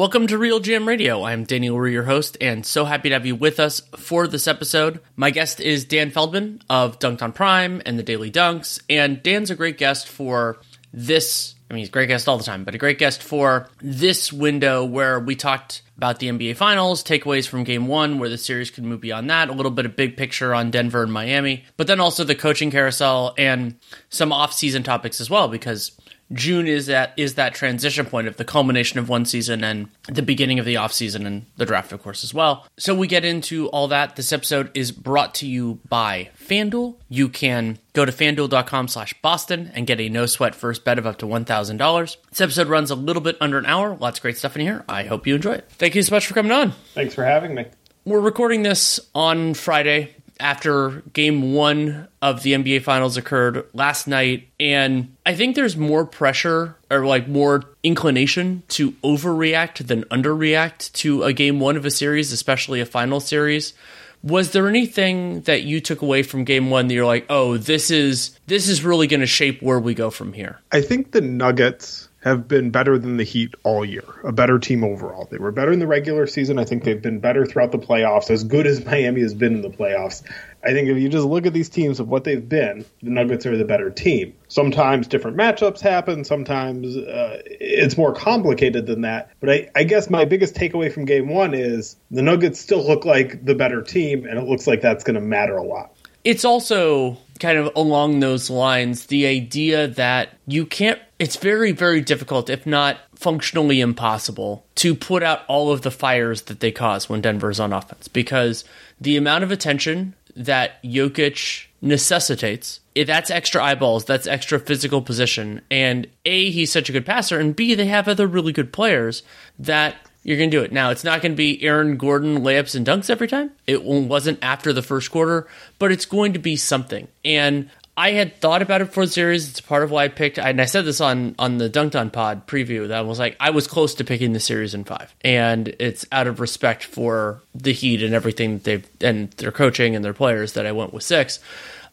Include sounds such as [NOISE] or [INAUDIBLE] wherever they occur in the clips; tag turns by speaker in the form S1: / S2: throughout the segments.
S1: Welcome to RealGM Radio. I'm Daniel Leroux, your host, and so happy to have you with us for this episode. My guest is Dan Feldman of Dunked on Prime and the Daily Dunks, and Dan's a great guest for this. I mean, he's a great guest all the time, but a great guest for this window where we talked about the NBA Finals, takeaways from Game One, where the series could move beyond that, a little bit of big picture on Denver and Miami, but then also the coaching carousel and some off-season topics as well, because June is that is that transition point of the culmination of one season and the beginning of the offseason and the draft, of course, as well. So we get into all that. This episode is brought to you by FanDuel. You can go to fanduel.com slash Boston and get a no sweat first bet of up to $1,000. This episode runs a little bit under an hour. Lots of great stuff in here. I hope you enjoy it. Thank you so much for coming on.
S2: Thanks for having me.
S1: We're recording this on Friday after game one of the NBA Finals occurred last night. And I think there's more pressure or like more inclination to overreact than underreact to a game one of a series, especially a final series. Was there anything that you took away from game one that you're like, oh, this is this is really to shape where we go from here?
S2: I think the Nuggets have been better than the Heat all year, a better team overall. They were better in the regular season. I think they've been better throughout the playoffs, as good as [LAUGHS] Miami has been in the playoffs. I think if you just look at these teams of what they've been, the Nuggets are the better team. Sometimes different matchups happen. Sometimes uh, it's more complicated than that. But I, I guess my biggest takeaway from game one is the Nuggets still look like the better team, and it looks like that's going to matter a lot.
S1: It's also kind of along those lines the idea that you can't it's very very difficult if not functionally impossible to put out all of the fires that they cause when Denver's on offense. Because the amount of attention that Jokic necessitates eh, that's extra eyeballs that's extra physical position. And a he's such a good passer and b they have other really good players that you're going to do it. Now, it's not going to be Aaron Gordon layups and dunks every time. It wasn't after the first quarter, but it's going to be something. And I had thought about it for the series. It's part of why I picked, and I said this on on the Dunked on Pod preview. That I was like, I was close to picking the series in five, and it's out of respect for the Heat and everything that they've and their coaching and their players that I went with six.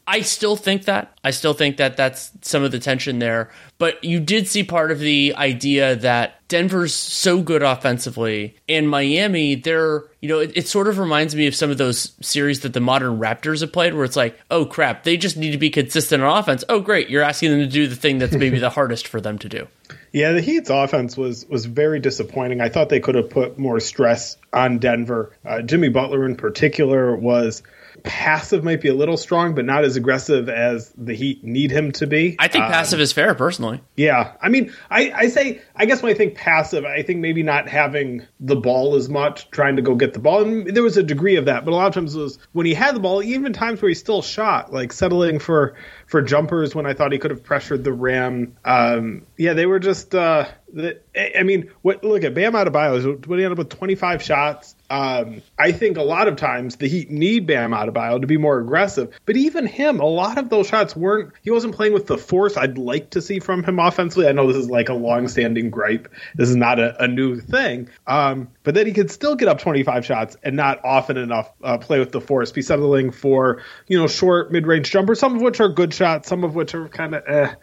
S1: I still think that. I still think that that's some of the tension there. But you did see part of the idea that Denver's so good offensively, and Miami, they're, you know, it, it, sort of reminds me of some of those series that the modern Raptors have played where it's like, oh crap, they just need to be consistent on offense. Oh, great, you're asking them to do the thing that's maybe the [LAUGHS] hardest for them to do.
S2: Yeah, the Heat's offense was was very disappointing. I thought they could have put more stress on Denver. Uh, Jimmy Butler, in particular, was passive might be a little strong, but not as aggressive as the Heat need him to be.
S1: I think um, passive is fair, personally.
S2: Yeah, I mean, I, I say, I guess when I think passive, I think maybe not having the ball as much, trying to go get the ball, and there was a degree of that, but a lot of times it was when he had the ball, even times where he still shot, like settling for for jumpers when I thought he could have pressured the rim. Um, yeah, they were just. Uh, I mean, what, look at Bam Adebayo. What he ended up with 25 shots. Um, I think a lot of times the Heat need Bam Adebayo to be more aggressive, but even him, a lot of those shots weren't. He wasn't playing with the force I'd like to see from him offensively. I know this is like a long-standing gripe. This is not a, a new thing, um, but then he could still get up 25 shots and not often enough uh, play with the force. Be settling for you know short mid-range jumpers, some of which are good shots, some of which are kind of. Eh.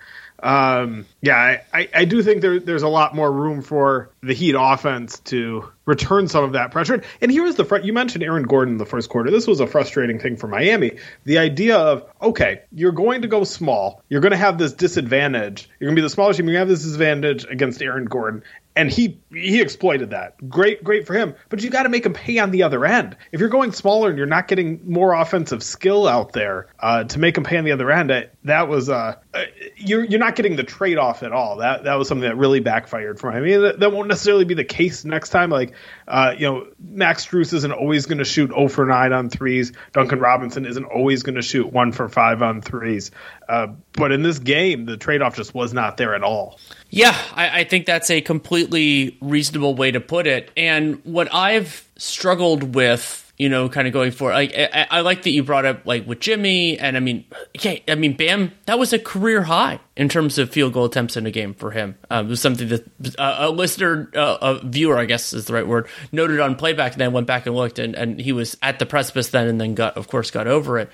S2: Um, yeah, I, I do think there, there's a lot more room for the Heat offense to return some of that pressure. And here is the front. You mentioned Aaron Gordon in the first quarter. This was a frustrating thing for Miami. The idea of okay, you're going to go small. You're going to have this disadvantage. You're going to be the smallest team. You have this disadvantage against Aaron Gordon, and he he exploited that. Great, great for him. But you got to make him pay on the other end. If you're going smaller and you're not getting more offensive skill out there uh, to make him pay on the other end, that was uh, uh, you're you're not getting the trade off at all. That that was something that really backfired for him. I mean, that, that won't necessarily be the case next time. Like, uh, you know, Max Strus isn't always going to shoot 0 for 9 on threes. Duncan Robinson isn't always going to shoot 1 for 5 on threes. Uh, but in this game, the trade off just was not there at all.
S1: Yeah, I, I, think that's a completely reasonable way to put it. And what I've struggled with, you know, kind of going for, like, I, I, like that you brought up like with Jimmy, and I mean, yeah, I mean, Bam, that was a career high in terms of field goal attempts in a game for him. Um, it was something that uh, a listener, uh, a viewer, I guess is the right word, noted on playback, and then went back and looked, and, and he was at the precipice then, and then got, of course, got over it.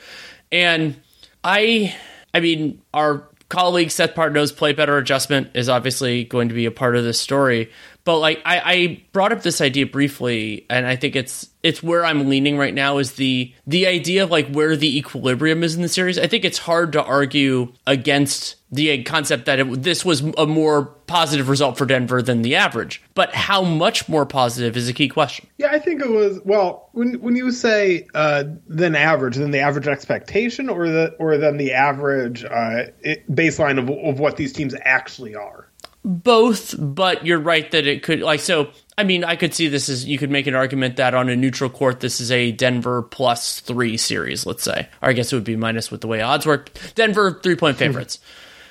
S1: And I, I mean, our colleague Seth Partnow's play better adjustment is obviously going to be a part of this story. But like I, I brought up this idea briefly, and I think it's it's where I'm leaning right now is the the idea of like where the equilibrium is in the series. I think it's hard to argue against the concept that it, this was a more positive result for Denver than the average. But how much more positive is a key question.
S2: Yeah, I think it was well when when you say uh, than average, than the average expectation, or the or than the average uh, baseline of, of what these teams actually are.
S1: Both, but you're right that it could like so. I mean, I could see this as you could make an argument that on a neutral court, this is a Denver plus three series, let's say. Or I guess it would be minus with the way odds work. Denver three point [LAUGHS] favorites.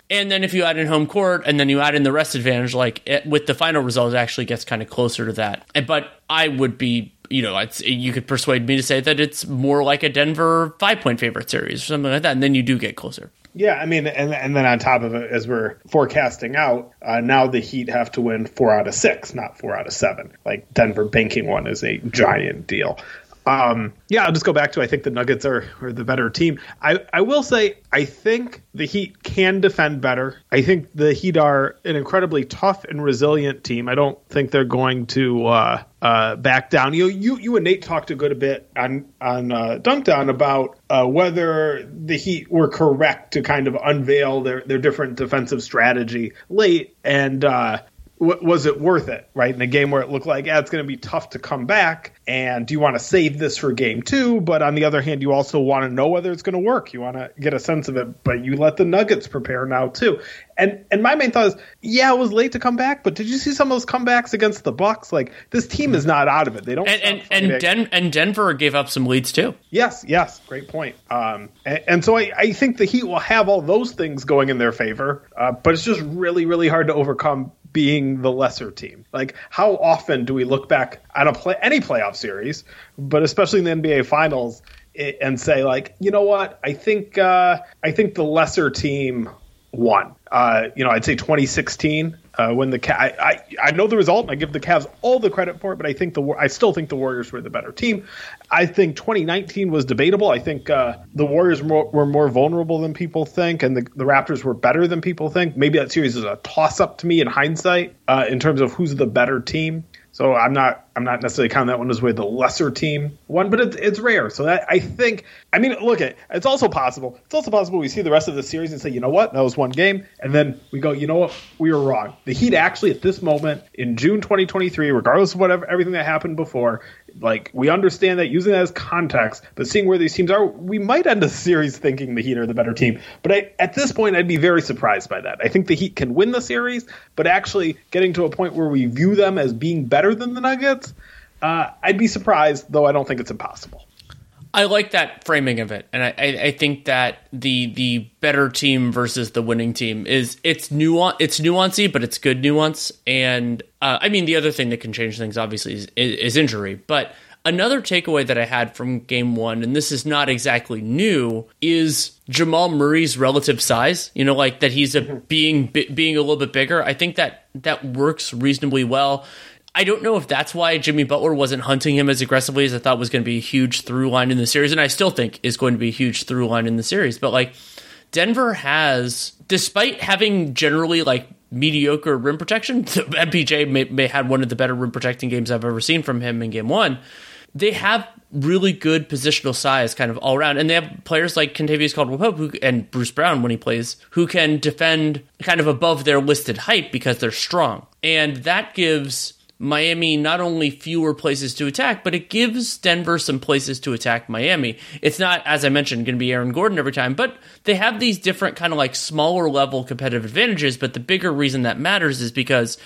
S1: And then if you add in home court and then you add in the rest advantage, like it, with the final result, it actually gets kind of closer to that. But I would be, you know, you could persuade me to say that it's more like a Denver five point favorite series or something like that. And then you do get closer.
S2: Yeah, I mean, and and then on top of it, as we're forecasting out, uh, now the Heat have to win four out of six, not four out of seven. Like Denver banking one is a giant deal. Um, yeah, I'll just go back to I think the Nuggets are, are the better team. I, I will say I think the Heat can defend better. I think the Heat are an incredibly tough and resilient team. I don't think they're going to uh, uh, back down. You you you and Nate talked a good bit on on uh, Dunkdown about uh, whether the Heat were correct to kind of unveil their their different defensive strategy late, and was it worth it, right? In a game where it looked like, yeah, it's going to be tough to come back, and do you want to save this for game two? But on the other hand, you also want to know whether it's going to work. You want to get a sense of it, but you let the Nuggets prepare now too. And and my main thought is, yeah, it was late to come back, but did you see some of those comebacks against the Bucks? Like this team is not out of it. They don't.
S1: And and and, Den- and, Denver gave up some leads too.
S2: Yes, yes, great point. Um, and, and so I, I think the Heat will have all those things going in their favor, uh, but it's just really really hard to overcome being the lesser team. Like, how often do we look back on a play, any playoff series, but especially in the NBA Finals, and say like, you know what? I think uh, I think the lesser team won. Uh, you know, I'd say 2016 uh, when the I, I, I know the result and I give the Cavs all the credit for it, but I think the I still think the Warriors were the better team. I think 2019 was debatable. I think uh, the Warriors more, were more vulnerable than people think, and the, the Raptors were better than people think. Maybe that series is a toss up to me in hindsight uh, in terms of who's the better team. So I'm not I'm not necessarily counting that one as way the lesser team one, but it's it's rare. So that I think I mean look at it's also possible. It's also possible we see the rest of the series and say, you know what, that was one game, and then we go, you know what, we were wrong. The Heat actually at this moment in June 2023, regardless of whatever everything that happened before, like we understand that using that as context, but seeing where these teams are, we might end the series thinking the Heat are the better team. But I, at this point, I'd be very surprised by that. I think the Heat can win the series, but actually getting to a point where we view them as being better than the Nuggets, uh, I'd be surprised, though I don't think it's impossible.
S1: I like that framing of it, and I, I, think that the the better team versus the winning team is it's nuance it's nuancy, but it's good nuance. And uh, I mean, the other thing that can change things obviously is, is injury. But another takeaway that I had from Game One, and this is not exactly new, is Jamal Murray's relative size. You know, like that he's a mm-hmm. being being a little bit bigger. I think that that works reasonably well. I don't know if that's why Jimmy Butler wasn't hunting him as aggressively as I thought was going to be a huge through line in the series, and I still think is going to be a huge through line in the series. But like Denver has, despite having generally like mediocre rim protection, [LAUGHS] MPJ may, may had one of the better rim protecting games I've ever seen from him in Game One. They have really good positional size, kind of all around, and they have players like Kentavious Caldwell Pope and Bruce Brown when he plays, who can defend kind of above their listed height because they're strong, and that gives Miami not only fewer places to attack, but it gives Denver some places to attack Miami. It's not, as I mentioned, going to be Aaron Gordon every time, but they have these different kind of like smaller level competitive advantages. But the bigger reason that matters is because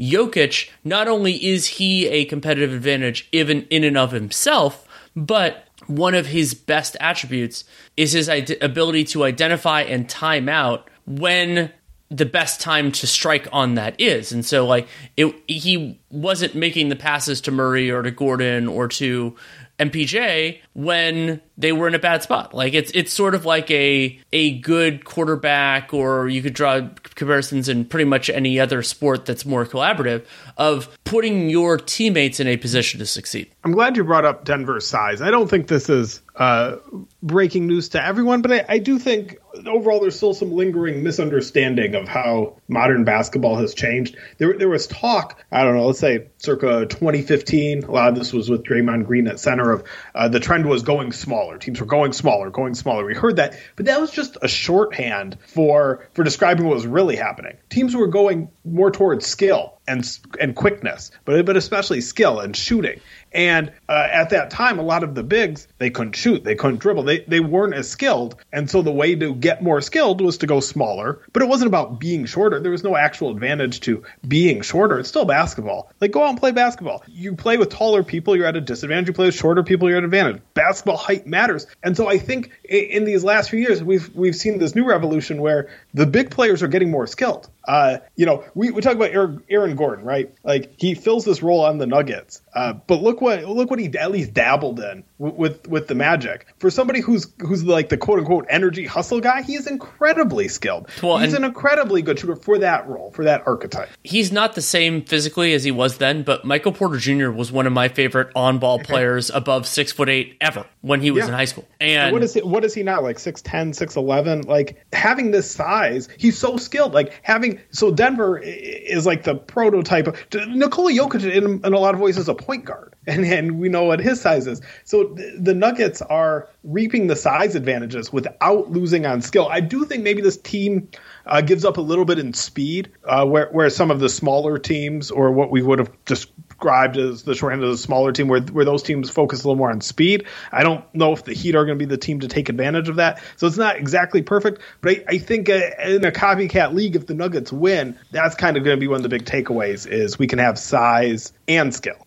S1: Jokic, not only is he a competitive advantage even in and of himself, but one of his best attributes is his ability to identify and time out when the best time to strike on that is. And so like it he wasn't making the passes to Murray or to Gordon or to MPJ when they were in a bad spot. Like it's it's sort of like a a good quarterback or you could draw comparisons in pretty much any other sport that's more collaborative of putting your teammates in a position to succeed.
S2: I'm glad you brought up Denver's size. I don't think this is uh, breaking news to everyone, but I, I, do think overall there's still some lingering misunderstanding of how modern basketball has changed. There, there was talk, I don't know, let's say circa 2015. A lot of this was with Draymond Green at center of uh, the trend was going smaller. Teams were going smaller, going smaller. We heard that, but that was just a shorthand for for describing what was really happening. Teams were going more towards skill and and quickness, but but especially skill and shooting. And uh, at that time, a lot of the bigs they couldn't shoot, they couldn't dribble, they they weren't as skilled, and so the way to get more skilled was to go smaller. But it wasn't about being shorter. There was no actual advantage to being shorter. It's still basketball. Like go out and play basketball. You play with taller people, you're at a disadvantage. You play with shorter people, you're at an advantage. Basketball height matters. And so I think in these last few years, we've we've seen this new revolution where the big players are getting more skilled. Uh, you know, we, we talk about Aaron, Aaron, Gordon, right? Like he fills this role on the Nuggets, uh, but look what look what he at least dabbled in with, with, the Magic. For somebody who's who's like the quote unquote energy hustle guy, he is incredibly skilled. Well, he's an incredibly good shooter for that role, for that archetype.
S1: He's not the same physically as he was then, but Michael Porter Jr. was one of my favorite on ball players above six foot eight ever when he was yeah. in high school. And
S2: what is he, what is he now? Like 6'10", 6'11"? Like having this size, he's so skilled. Like having so Denver is like the prototype of Nikola Jokic in, in a lot of ways is a point guard, [LAUGHS] and and we know what his size is. So the, Nuggets are reaping the size advantages without losing on skill. I do think maybe this team uh, gives up a little bit in speed, uh, where where some of the smaller teams or what we would have described as the short end of the smaller team, where where those teams focus a little more on speed. I don't know if the Heat are going to be the team to take advantage of that. So it's not exactly perfect, but I, I think uh, in a copycat league, if the Nuggets win, that's kind of going to be one of the big takeaways: is we can have size and skill.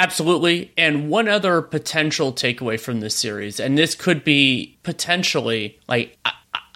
S1: Absolutely. And one other potential takeaway from this series, and this could be potentially like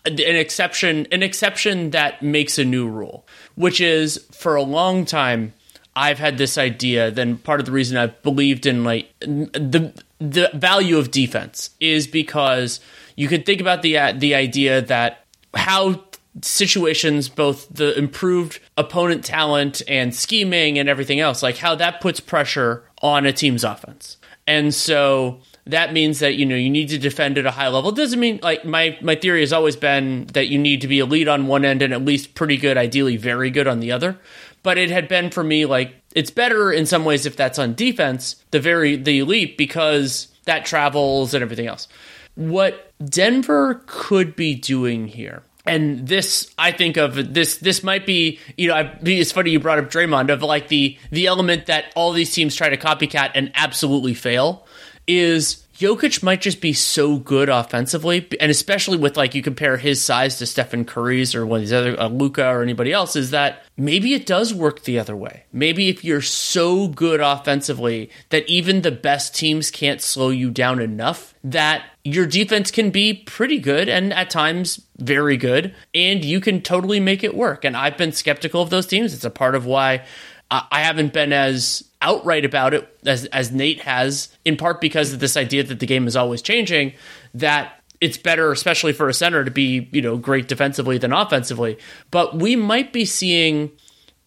S1: an exception, an exception that makes a new rule, which is for a long time, I've had this idea. Then part of the reason I've believed in like the the value of defense is because you could think about the the idea that how situations, both the improved opponent talent and scheming and everything else, like how that puts pressure on a team's offense. And so that means that you know you need to defend at a high level. It doesn't mean like my my theory has always been that you need to be elite on one end and at least pretty good, ideally very good on the other. But it had been for me like it's better in some ways if that's on defense, the very the elite because that travels and everything else. What Denver could be doing here and this I think of this this might be you know I, it's funny you brought up Draymond of like the the element that all these teams try to copycat and absolutely fail is Jokic might just be so good offensively, and especially with like you compare his size to Stephen Curry's or one of these other uh, Luka or anybody else, is that maybe it does work the other way. Maybe if you're so good offensively that even the best teams can't slow you down enough, that your defense can be pretty good and at times very good, and you can totally make it work. And I've been skeptical of those teams. It's a part of why I haven't been as outright about it as as Nate has, in part because of this idea that the game is always changing. That it's better, especially for a center, to be you know great defensively than offensively. But we might be seeing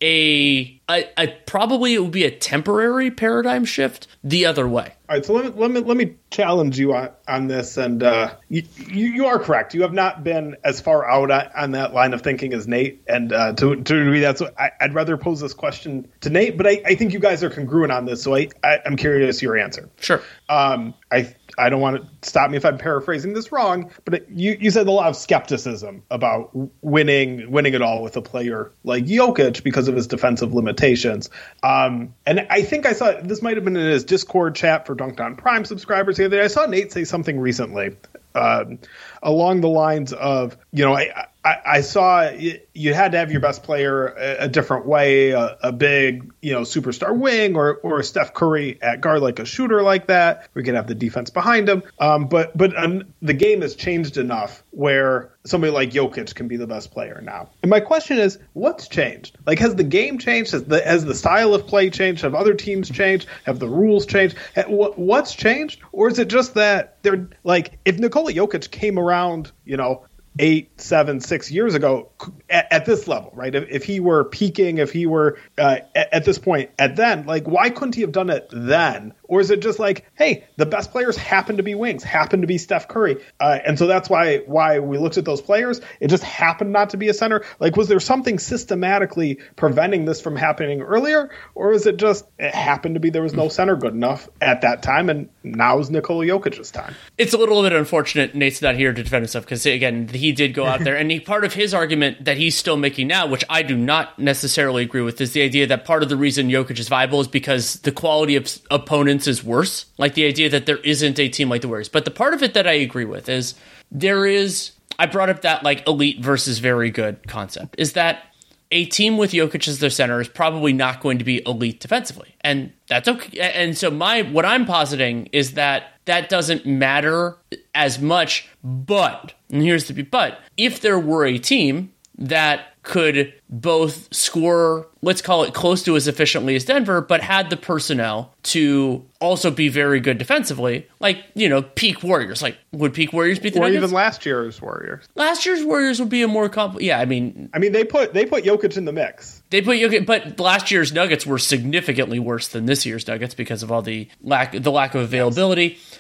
S1: a, a, a, probably it would be a temporary paradigm shift the other way.
S2: All right, so let me let me let me challenge you on, on this, and uh, you, you are correct. You have not been as far out on, that line of thinking as Nate, and uh, to to me, that's what I, would rather pose this question to Nate, but I, I think you guys are congruent on this, so I, I am curious your answer.
S1: Sure.
S2: Um, I I don't want to stop me if I'm paraphrasing this wrong, but it, you you said a lot of skepticism about winning winning it all with a player like Jokic because of his defensive limitations. Um, and I think I saw this might have been in his Discord chat for Dunked on Prime subscribers the other day. I saw Nate say something recently um, along the lines of, you know, I, I, I saw you had to have your best player a, a different way, a, a, big, you know, superstar wing or or Steph Curry at guard like a shooter like that. We could have the defense behind him. Um, but but um, the game has changed enough where somebody like Jokic can be the best player now. And my question is, what's changed? Like, has the game changed? Has the has the style of play changed? Have other teams changed? Have the rules changed? What's changed? Or is it just that they're like, if Nikola Jokic came around, you know, eight, seven, six years ago, at, at this level, right? If, if, he were peaking, if he were uh, at, at, this point, at then, like, why couldn't he have done it then? Or is it just like, hey, the best players happen to be wings, happen to be Steph Curry, uh, and so that's why why we looked at those players. It just happened not to be a center. Like, was there something systematically preventing this from happening earlier, or is it just it happened to be there was no center good enough at that time, and now is Nikola Jokic's time?
S1: It's a little bit unfortunate Nate's not here to defend himself because again, he did go out [LAUGHS] there, and he, part of his argument that he's still making now, which I do not necessarily agree with, is the idea that part of the reason Jokic is viable is because the quality of opponents is worse. Like the idea that there isn't a team like the Warriors. But the part of it that I agree with is there is. I brought up that like elite versus very good concept. Is that a team with Jokic as their center is probably not going to be elite defensively, and that's okay. And so my what I'm positing is that that doesn't matter as much. But and here's the but if there were a team that could both score, let's call it close to as efficiently as Denver, but had the personnel to also be very good defensively, like, you know, peak Warriors. Like, would peak Warriors be the
S2: Or
S1: Nuggets?
S2: even last year's Warriors.
S1: Last year's Warriors would be a more compl- yeah, I mean,
S2: I mean, they put they put Jokic in the mix.
S1: they put Jokic, but last year's Nuggets were significantly worse than this year's Nuggets because of all the lack the lack of availability.
S2: Yes.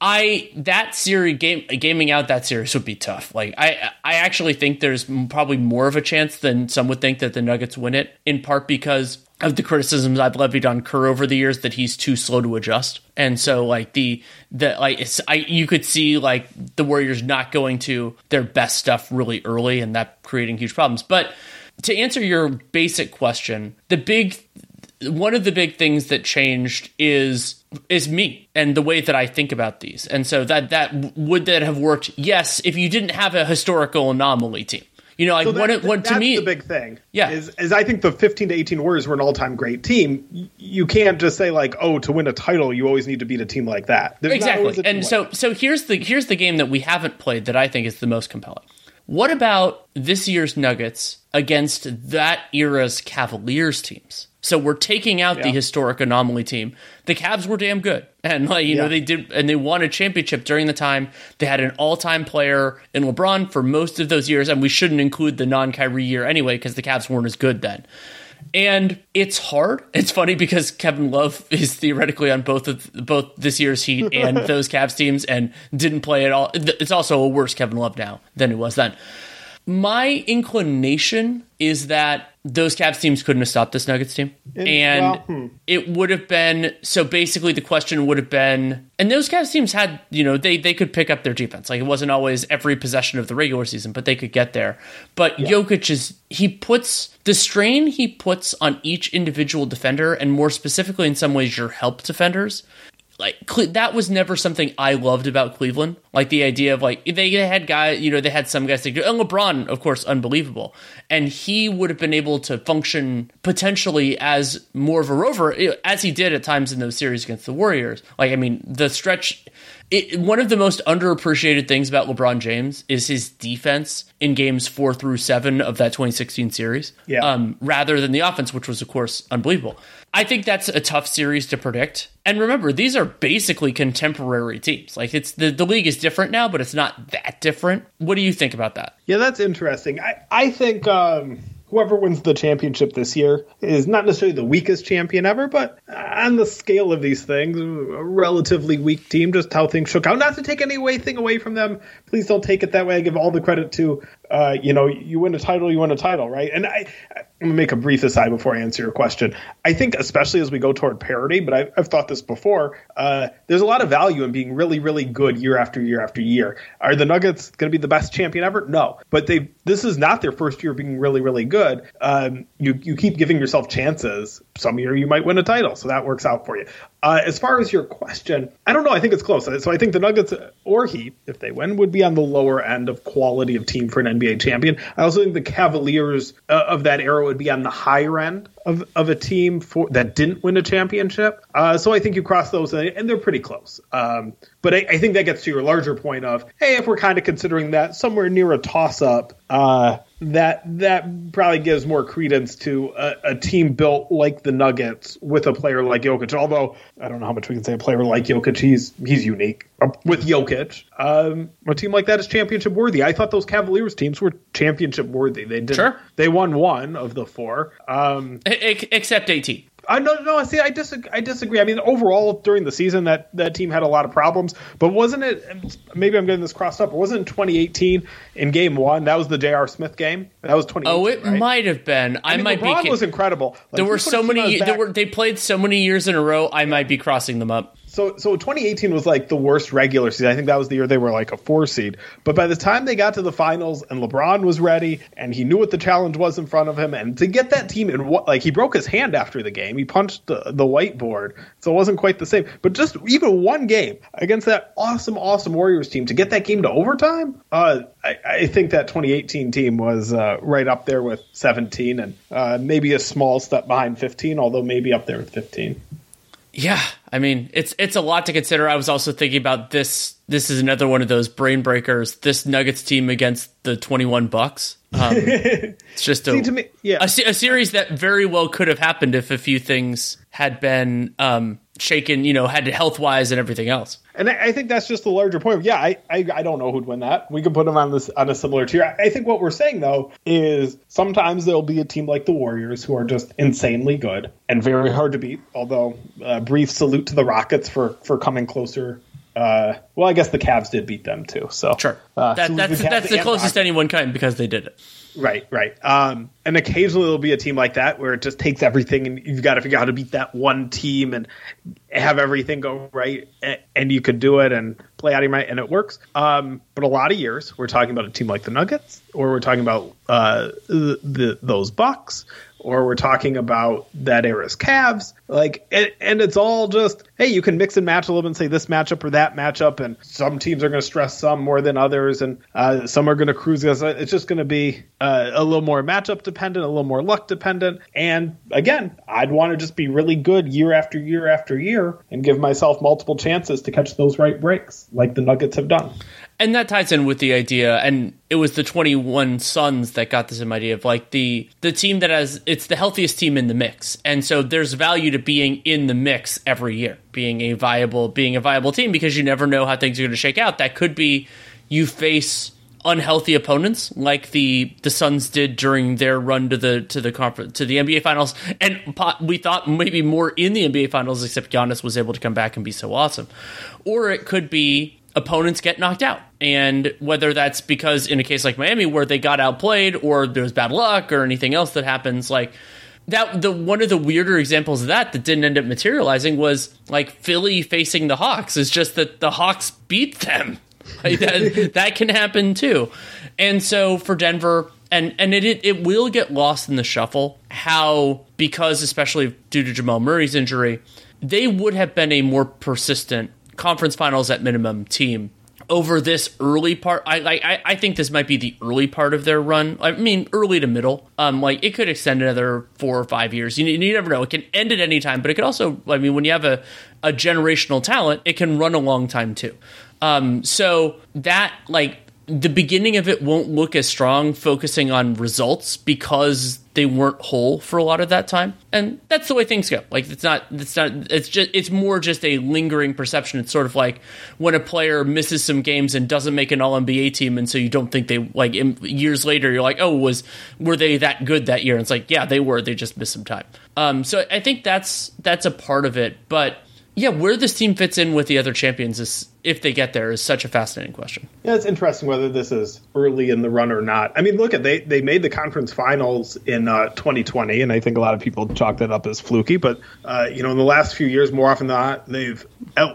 S1: I that series game gaming out that series would be tough. Like I I actually think there's probably more of a chance than some would think that the Nuggets win it. In part because of the criticisms I've levied on Kerr over the years that he's too slow to adjust, and so like the the like it's, I you could see like the Warriors not going to their best stuff really early, and that creating huge problems. But to answer your basic question, the big one of the big things that changed is is me and the way that I think about these. And so that that would that have worked? Yes, if you didn't have a historical anomaly team. You know, like
S2: So that-
S1: one to
S2: that's
S1: me
S2: the big thing.
S1: Yeah.
S2: is, is I think the 15 to 18 Warriors were an all time great team. You can't just say like, oh, to win a title, you always need to beat a team like that. There's
S1: exactly. And so
S2: that.
S1: so here's the here's the game that we haven't played that I think is the most compelling. What about this year's Nuggets against that era's Cavaliers teams? So we're taking out the historic anomaly team. The Cavs were damn good, and like you know they did, and they won a championship during the time they had an all-time player in LeBron for most of those years, and we shouldn't include the non-Kyrie year anyway because the Cavs weren't as good then. And it's hard. It's funny because Kevin Love is theoretically on both of both this year's Heat and [LAUGHS] those Cavs teams, and didn't play at all. It's also a worse Kevin Love now than it was then. My inclination is that those Cavs teams couldn't have stopped this Nuggets team, and
S2: well, hmm.
S1: it would have been so. Basically, the question would have been, and those Cavs teams had, you know, they they could pick up their defense. Like it wasn't always every possession of the regular season, but they could get there. But Jokic is he puts the strain he puts on each individual defender, and more specifically, in some ways, your help defenders like that was never something I loved about Cleveland. Like the idea of like they, had guys, you know, they had some guys that and LeBron, of course, unbelievable, and he would have been able to function potentially as more of a rover as he did at times in those series against the Warriors. Like I mean, the stretch. It, one of the most underappreciated things about LeBron James is his defense in games four through seven of that 2016 series,
S2: Yeah.
S1: um, rather than the offense, which was, of course, unbelievable. I think that's a tough series to predict. And remember, these are basically contemporary teams. Like it's the, the league is different now, but it's not that different. What do you think about that?
S2: Yeah, that's interesting. I, I think um, whoever wins the championship this year is not necessarily the weakest champion ever, but on the scale of these things, a relatively weak team, just how things shook out. Not to take anything away from them. Please don't take it that way. I give all the credit to, uh, you know, you win a title, you win a title, right? And I, I'm to make a brief aside before I answer your question. I think, especially as we go toward parity, but I, I've thought this before, uh, there's a lot of value in being really, really good year after year after year. Are the Nuggets going to be the best champion ever? No. But they this is not their first year being really, really good. Um, you, you keep giving yourself chances. Some year you might win a title, so that works out for you. Uh, as far as your question, I don't know. I think it's close. So I think the Nuggets or Heat, if they win, would be on the lower end of quality of team for an NBA champion. I also think the Cavaliers uh, of that era would be on the higher end of, of a team for that didn't win a championship. Uh, so I think you cross those, and they're pretty close. Um, but I, I think that gets to your larger point of, hey, if we're kind of considering that somewhere near a toss up, uh, that that probably gives more credence to a, a, team built like the Nuggets with a player like Jokic. Although I don't know how much we can say a player like Jokic. He's he's unique uh, with Jokic. Um, a team like that is championship worthy. I thought those Cavaliers teams were championship worthy. They did.
S1: Sure.
S2: They won one of the four. Um,
S1: except eighteen.
S2: I no no see I disagree. I disagree. I mean overall during the season that that team had a lot of problems, but wasn't it? Maybe I'm getting this crossed up. But wasn't 2018 in Game One? That was the J.R. Smith game. That was 20.
S1: Oh, it
S2: right?
S1: might have been. I, I mean,
S2: might
S1: LeBron
S2: be. was incredible.
S1: Like, there were so many. There were they played so many years in a row. I might be crossing them up.
S2: So so 2018 was like the worst regular season. I think that was the year they were like a four seed. But by the time they got to the finals and LeBron was ready and he knew what the challenge was in front of him and to get that team in what like he broke his hand after the game. He punched the, the whiteboard. So it wasn't quite the same. But just even one game against that awesome awesome Warriors team to get that game to overtime, uh, I, I, think that 2018 team was uh, right up there with 17 and uh, maybe a small step behind 15, although maybe up there with 15.
S1: Yeah, I mean, it's it's a lot to consider. I was also thinking about this. This is another one of those brain breakers. This Nuggets team against the Twenty One Bucks. Um, [LAUGHS] it's just a,
S2: me, yeah.
S1: a, a, series that very well could have happened if a few things had been um, shaken. You know, had health wise and everything else.
S2: And I, I, think that's just the larger point. Yeah, I, I, I don't know who'd win that. We could put them on this on a similar tier. I, I think what we're saying though is sometimes there'll be a team like the Warriors who are just insanely good and very hard to beat. Although uh, brief salute to the Rockets for for coming closer. Uh, well, I guess the Cavs did beat them too. So
S1: sure, uh, that, that's the that's the closest Rockets. anyone can because they did it.
S2: Right, right. Um, and occasionally there'll be a team like that where it just takes everything, and you've got to figure out how to beat that one team and have everything go right, and you could do it and play out of your mind, and it works. Um, but a lot of years, we're talking about a team like the Nuggets, or we're talking about uh, the, the, those Bucks, or we're talking about that era's Cavs. Like, and, and, it's all just, hey, you can mix and match a little bit and say this matchup or that matchup, and some teams are going to stress some more than others, and uh, some are going to cruise. It's just going to be uh, a little more matchup dependent, a little more luck dependent. And again, I'd want to just be really good year after year after year and give myself multiple chances to catch those right breaks, like the Nuggets have done.
S1: And that ties in with the idea, and it was the 21 Suns that got this idea of like the the team that has it's the healthiest team in the mix, and so there's value to being in the mix every year, being a viable being a viable team because you never know how things are going to shake out. That could be you face unhealthy opponents like the the Suns did during their run to the to the conference to the NBA finals. And we thought maybe more in the NBA finals except Giannis was able to come back and be so awesome. Or it could be opponents get knocked out. And whether that's because in a case like Miami where they got outplayed or there's bad luck or anything else that happens, like that the one of the weirder examples of that that didn't end up materializing was like Philly facing the Hawks. Is just that the Hawks beat them. [LAUGHS] Like that, [LAUGHS] that can happen too. And so for Denver, and and it, it it will get lost in the shuffle how because especially due to Jamal Murray's injury, they would have been a more persistent conference finals at minimum team over this early part. I I I think this might be the early part of their run. I mean, early to middle. Um, like it could extend another four or five years. You, you never know. It can end at any time, but it could also. I mean, when you have a a generational talent, it can run a long time too. Um, so that like the beginning of it won't look as strong focusing on results because they weren't whole for a lot of that time. And that's the way things go. Like it's not it's not it's just it's more just a lingering perception. It's sort of like when a player misses some games and doesn't make an all nba team and so you don't think they like years later you're like oh was were they that good that year? And it's like yeah they were. They just missed some time. Um so i think that's that's a part of it. But yeah, where this team fits in with the other champions is, if they get there, is such a fascinating question.
S2: Yeah, it's interesting whether this is early in the run or not. I mean, look at they they made the conference finals in uh, 2020, and I think a lot of people chalk that up as fluky. But uh, you know, in the last few years, more often than not, they've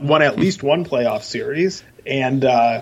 S2: won at least one playoff series, and uh,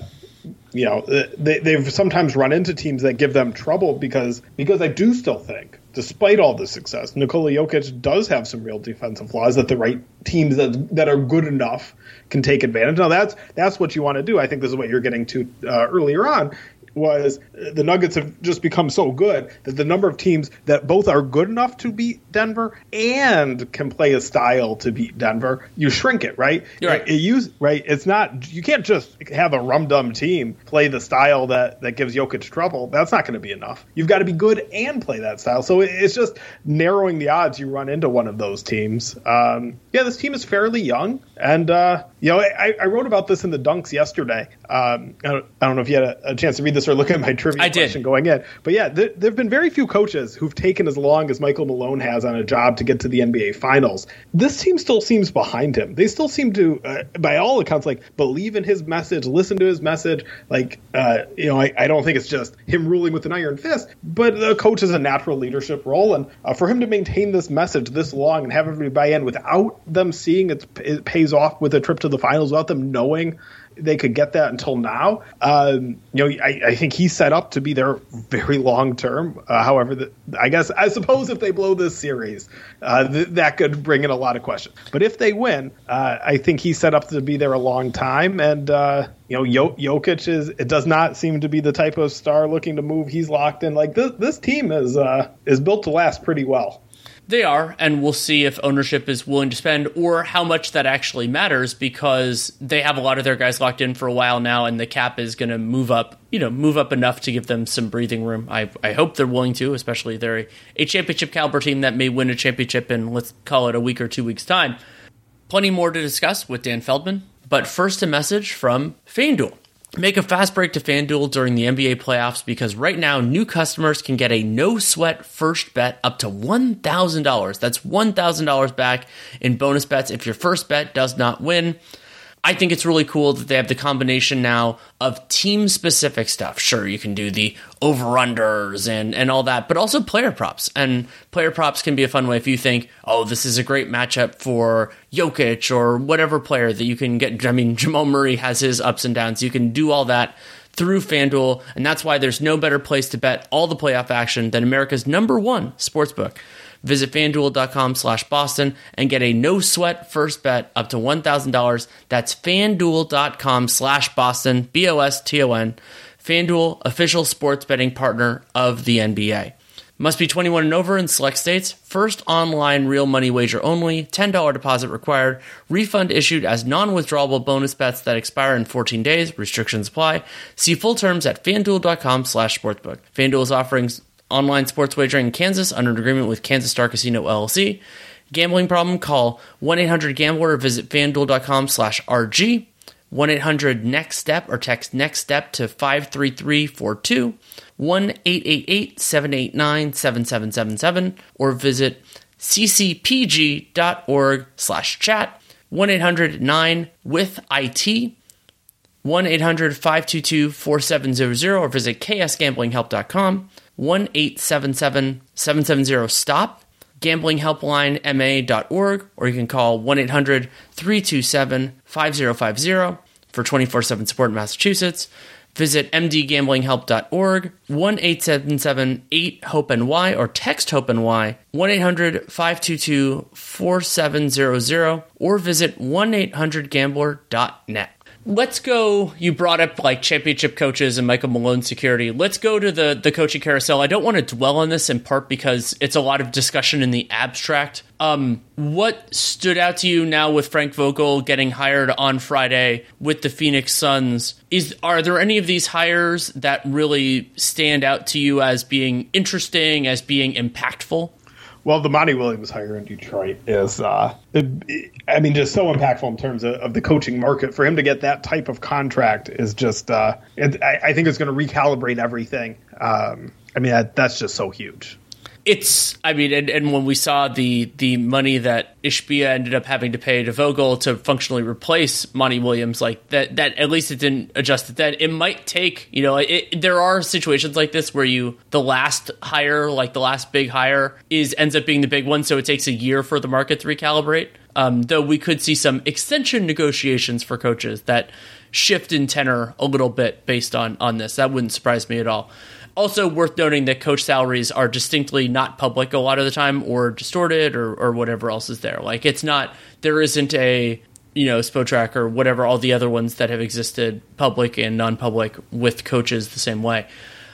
S2: you know, they, they've sometimes run into teams that give them trouble because because I do still think despite all the success, Nikola Jokic does have some real defensive flaws that the right teams that that are good enough can take advantage. Now that's that's what you want to do. I think this is what you're getting to uh, earlier on. Was the Nuggets have just become so good that the number of teams that both are good enough to beat Denver and can play a style to beat Denver, you shrink it, right?
S1: You're right.
S2: It, use right. It's not you can't just have a rum dum team play the style that that gives Jokic trouble. That's not going to be enough. You've got to be good and play that style. So it's just narrowing the odds you run into one of those teams. Um, yeah, this team is fairly young, and uh, you know I, I, wrote about this in the dunks yesterday. Um, I, don't, I, don't, know if you had a, a, chance to read this or look at my trivia
S1: I
S2: question
S1: did.
S2: going in, but yeah, there, there have been very few coaches who've taken as long as Michael Malone has on a job to get to the NBA Finals. This team still seems behind him. They still seem to, uh, by all accounts, like believe in his message, listen to his message. Like, uh, you know, I, I, don't think it's just him ruling with an iron fist, but the coach is a natural leadership role, and uh, for him to maintain this message this long and have everybody buy in without them seeing it, it pays off with a trip to the finals, without them knowing they could get that until now. Um, you know, I, I, think he's set up to be there very long term. Uh, however, the, I guess I suppose if they blow this series, uh, th- that could bring in a lot of questions. But if they win, uh, I think he's set up to be there a long time. And uh, you know, Jok- Jokic is it does not seem to be the type of star looking to move. He's locked in. Like this, this team is uh, is built to last pretty well.
S1: They are, and we'll see if ownership is willing to spend or how much that actually matters because they have a lot of their guys locked in for a while now, and the cap is going to move up, you know, move up enough to give them some breathing room. I, I hope they're willing to, especially they're a, a championship caliber team that may win a championship in, let's call it a week or two weeks' time. Plenty more to discuss with Dan Feldman, but first a message from FanDuel. Make a fast break to FanDuel during the NBA playoffs because right now new customers can get a no sweat first bet up to $1,000. That's $1,000 back in bonus bets if your first bet does not win. I think it's really cool that they have the combination now of team specific stuff. Sure, you can do the over unders and, and all that, but also player props. And player props can be a fun way if you think, oh, this is a great matchup for Jokic or whatever player that you can get. I mean, [LAUGHS] Jamal Murray has his ups and downs. You can do all that through FanDuel, and that's why there's no better place to bet all the playoff action than America's number one sportsbook. Visit fanduel.com slash Boston and get a no sweat first bet up to $1,000. That's fanduel.com slash Boston, B O S T O N. FanDuel, official sports betting partner of the NBA. Must be 21 and over in select states. First online real money wager only. $10 deposit required. Refund issued as non withdrawable bonus bets that expire in 14 days. Restrictions apply. See full terms at fanduel.com slash sportsbook. FanDuel is offering online sports wagering in Kansas under an agreement with Kansas Star Casino LLC. Gambling problem? Call 1-800-GAMBLER or visit fanduel.com slash RG. 1-800-NEXT-STEP or text NEXT STEP to 53342. 1-888-789-7777 or visit ccpg.org slash chat. 1-800-9-WITH-IT. 1-800-522-4700 or visit ksgamblinghelp.com. 1 877 770 STOP, gamblinghelplinema.org, or you can call 1 800 327 5050 for 24 7 support in Massachusetts. Visit mdgamblinghelp.org, 1 877 8 HOPE NY, or text HOPE NY, 1 800 522 4700, or visit 1 800 gambler.net let's go. You brought up like championship coaches and Michael Malone security. Let's go to the the coaching carousel. I don't want to dwell on this in part because it's a lot of discussion in the abstract. Um, what stood out to you now with Frank Vogel getting hired on Friday with the Phoenix Suns? Is are there any of these hires that really stand out to you as being interesting, as being impactful?
S2: Well, the Monty Williams hire in Detroit is, uh, I mean, just so impactful in terms of, of, the coaching market. For him to get that type of contract is just, uh, it, I, I, think it's going to recalibrate everything. Um, I mean, that, that's just so huge
S1: it's I mean, and, and, when we saw the the money that Ishbia ended up having to pay to Vogel to functionally replace Monty Williams, like that that at least it didn't adjust it. then. it might take, you know, it, there are situations like this where you the last hire, like the last big hire, is ends up being the big one, so it takes a year for the market to recalibrate. Um, though we could see some extension negotiations for coaches that shift in tenor a little bit based on on this. That wouldn't surprise me at all. Also, worth noting that coach salaries are distinctly not public a lot of the time, or distorted, or, or whatever else is there. Like, it's not, there isn't a you know, Spotrac or whatever, all the other ones that have existed, public and non-public, with coaches the same way.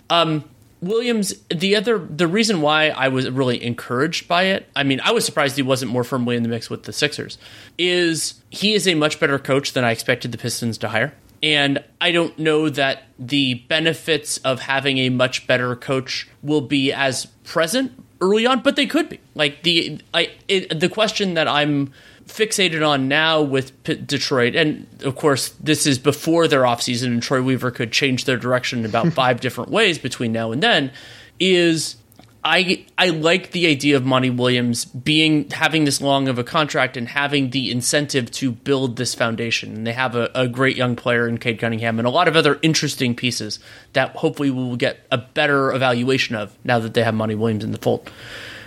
S1: Um, Williams, the other, the reason why I was really encouraged by it, I mean, I was surprised he wasn't more firmly in the mix with the Sixers, is he is a much better coach than I expected the Pistons to hire. And I don't know that the benefits of having a much better coach will be as present early on, but they could be. Like the I it, the question that I'm fixated on now with P- Detroit, and of course this is before their offseason, and Troy Weaver could change their direction in about [LAUGHS] five different ways between now and then. Is I I like the idea of Monty Williams being having this long of a contract and having the incentive to build this foundation. And they have a, a great young player in Cade Cunningham and a lot of other interesting pieces that hopefully we will get a better evaluation of now that they have Monty Williams in the fold.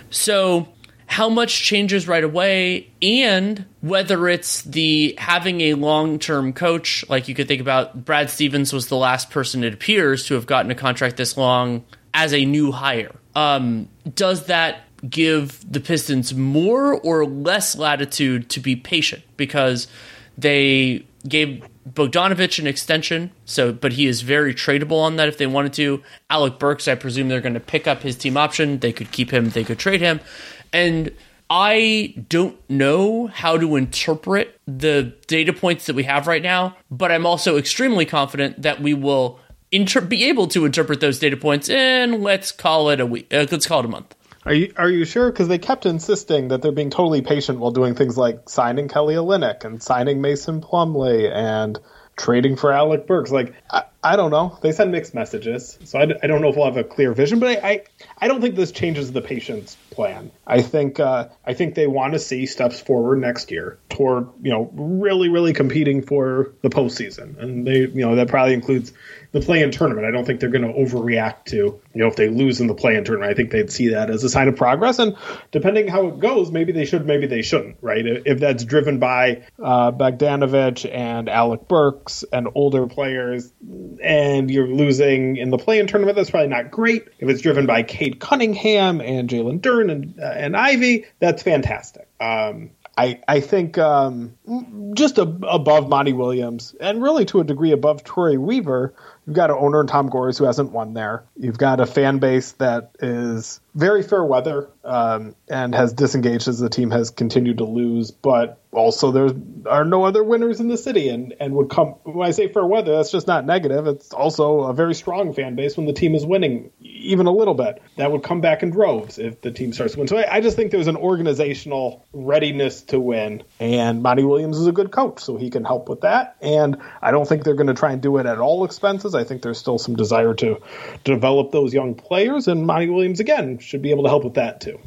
S1: So how much changes right away and whether it's the having a long-term coach like you could think about Brad Stevens was the last person it appears to have gotten a contract this long as a new hire um, does that give the Pistons more or less latitude to be patient because they gave Bogdanovic an extension, so but he is very tradable on that if they wanted to. Alec Burks, I presume they're going to pick up his team option. They could keep him, they could trade him. And I don't know how to interpret the data points that we have right now, but I'm also extremely confident that we will inter- be able to interpret those data points in let's call it a week. Uh, let's call it a month.
S2: Are you are you sure? Because they kept insisting that they're being totally patient while doing things like signing Kelly Olynyk and signing Mason Plumlee and trading for Alec Burks. Like I, I don't know. They send mixed messages, so I, I don't know if we'll have a clear vision. But I, I, I don't think this changes the patient's plan. I think uh, I think they want to see steps forward next year toward you know really really competing for the postseason, and they you know that probably includes the play-in tournament. I don't think they're going to overreact to, you know, if they lose in the play-in tournament. I think they'd see that as a sign of progress. And depending how it goes, maybe they should, maybe they shouldn't, right? If that's driven by uh, Bogdanovic and Alec Burks and older players, and you're losing in the play-in tournament, that's probably not great. If it's driven by Cade Cunningham and Jalen Duren and, uh, and Ivey, that's fantastic. Um, I, I think um, just a, above Monty Williams and really to a degree above Troy Weaver, you've got an owner in Tom Gores who hasn't won there. You've got a fan base that is very fair weather um, and has disengaged as the team has continued to lose, but also there are no other winners in the city and, and would come when I say fair weather, that's just not negative. It's also a very strong fan base when the team is winning even a little bit. That would come back in droves if the team starts to win. So I, I just think there's an organizational readiness to win and Monty Williams is a good coach, so he can help with that. And I don't think they're going to try and do it at all expenses. I think there's still some desire to develop those young players and Monty Williams again should be able to help with that too.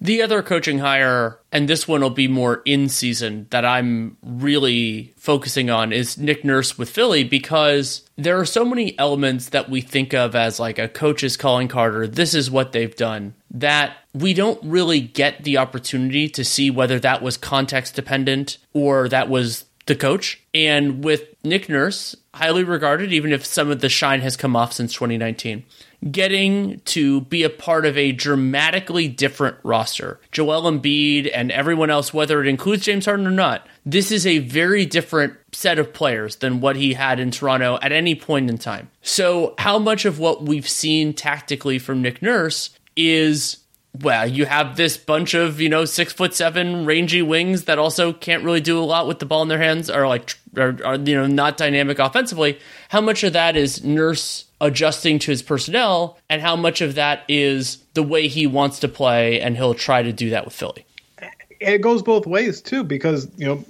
S1: The other coaching hire, and this one will be more in season, that I'm really focusing on is Nick Nurse with Philly because there are so many elements that we think of as like a coach's calling card or this is what they've done that we don't really get the opportunity to see whether that was context dependent or that was the coach. And with Nick Nurse, highly regarded, even if some of the shine has come off since 2019 getting to be a part of a dramatically different roster. Joel Embiid and everyone else, whether it includes James Harden or not, this is a very different set of players than what he had in Toronto at any point in time. So, how much of what we've seen tactically from Nick Nurse is well, you have this bunch of you know six foot seven rangy wings that also can't really do a lot with the ball in their hands, or like are, are you know not dynamic offensively. How much of that is Nurse adjusting to his personnel, and how much of that is the way he wants to play, and he'll try to do that with Philly.
S2: It goes both ways too, because you know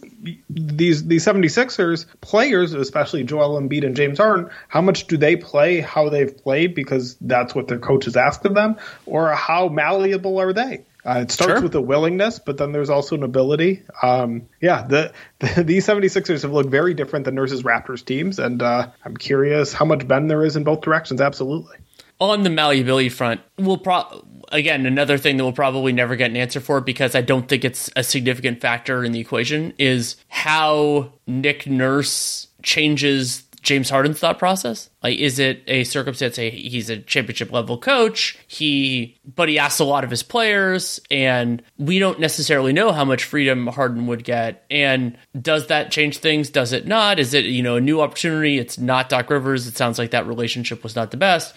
S2: these these 76ers players, especially Joel Embiid and James Harden, how much do they play how they've played because that's what their coaches ask of them, or how malleable are they? Uh, it starts sure. with a willingness, but then there's also an ability. Um, yeah, the, the [LAUGHS] these 76ers have looked very different than Nurse's Raptors teams, and uh, I'm curious how much bend there is in both directions. Absolutely.
S1: On the malleability front, we'll pro again another thing that we'll probably never get an answer for because I don't think it's a significant factor in the equation is how Nick Nurse changes James Harden's thought process? Like, is it a circumstance? He's a championship level coach. He, but he asks a lot of his players, and we don't necessarily know how much freedom Harden would get. And does that change things? Does it not? Is it you know a new opportunity? It's not Doc Rivers. It sounds like that relationship was not the best.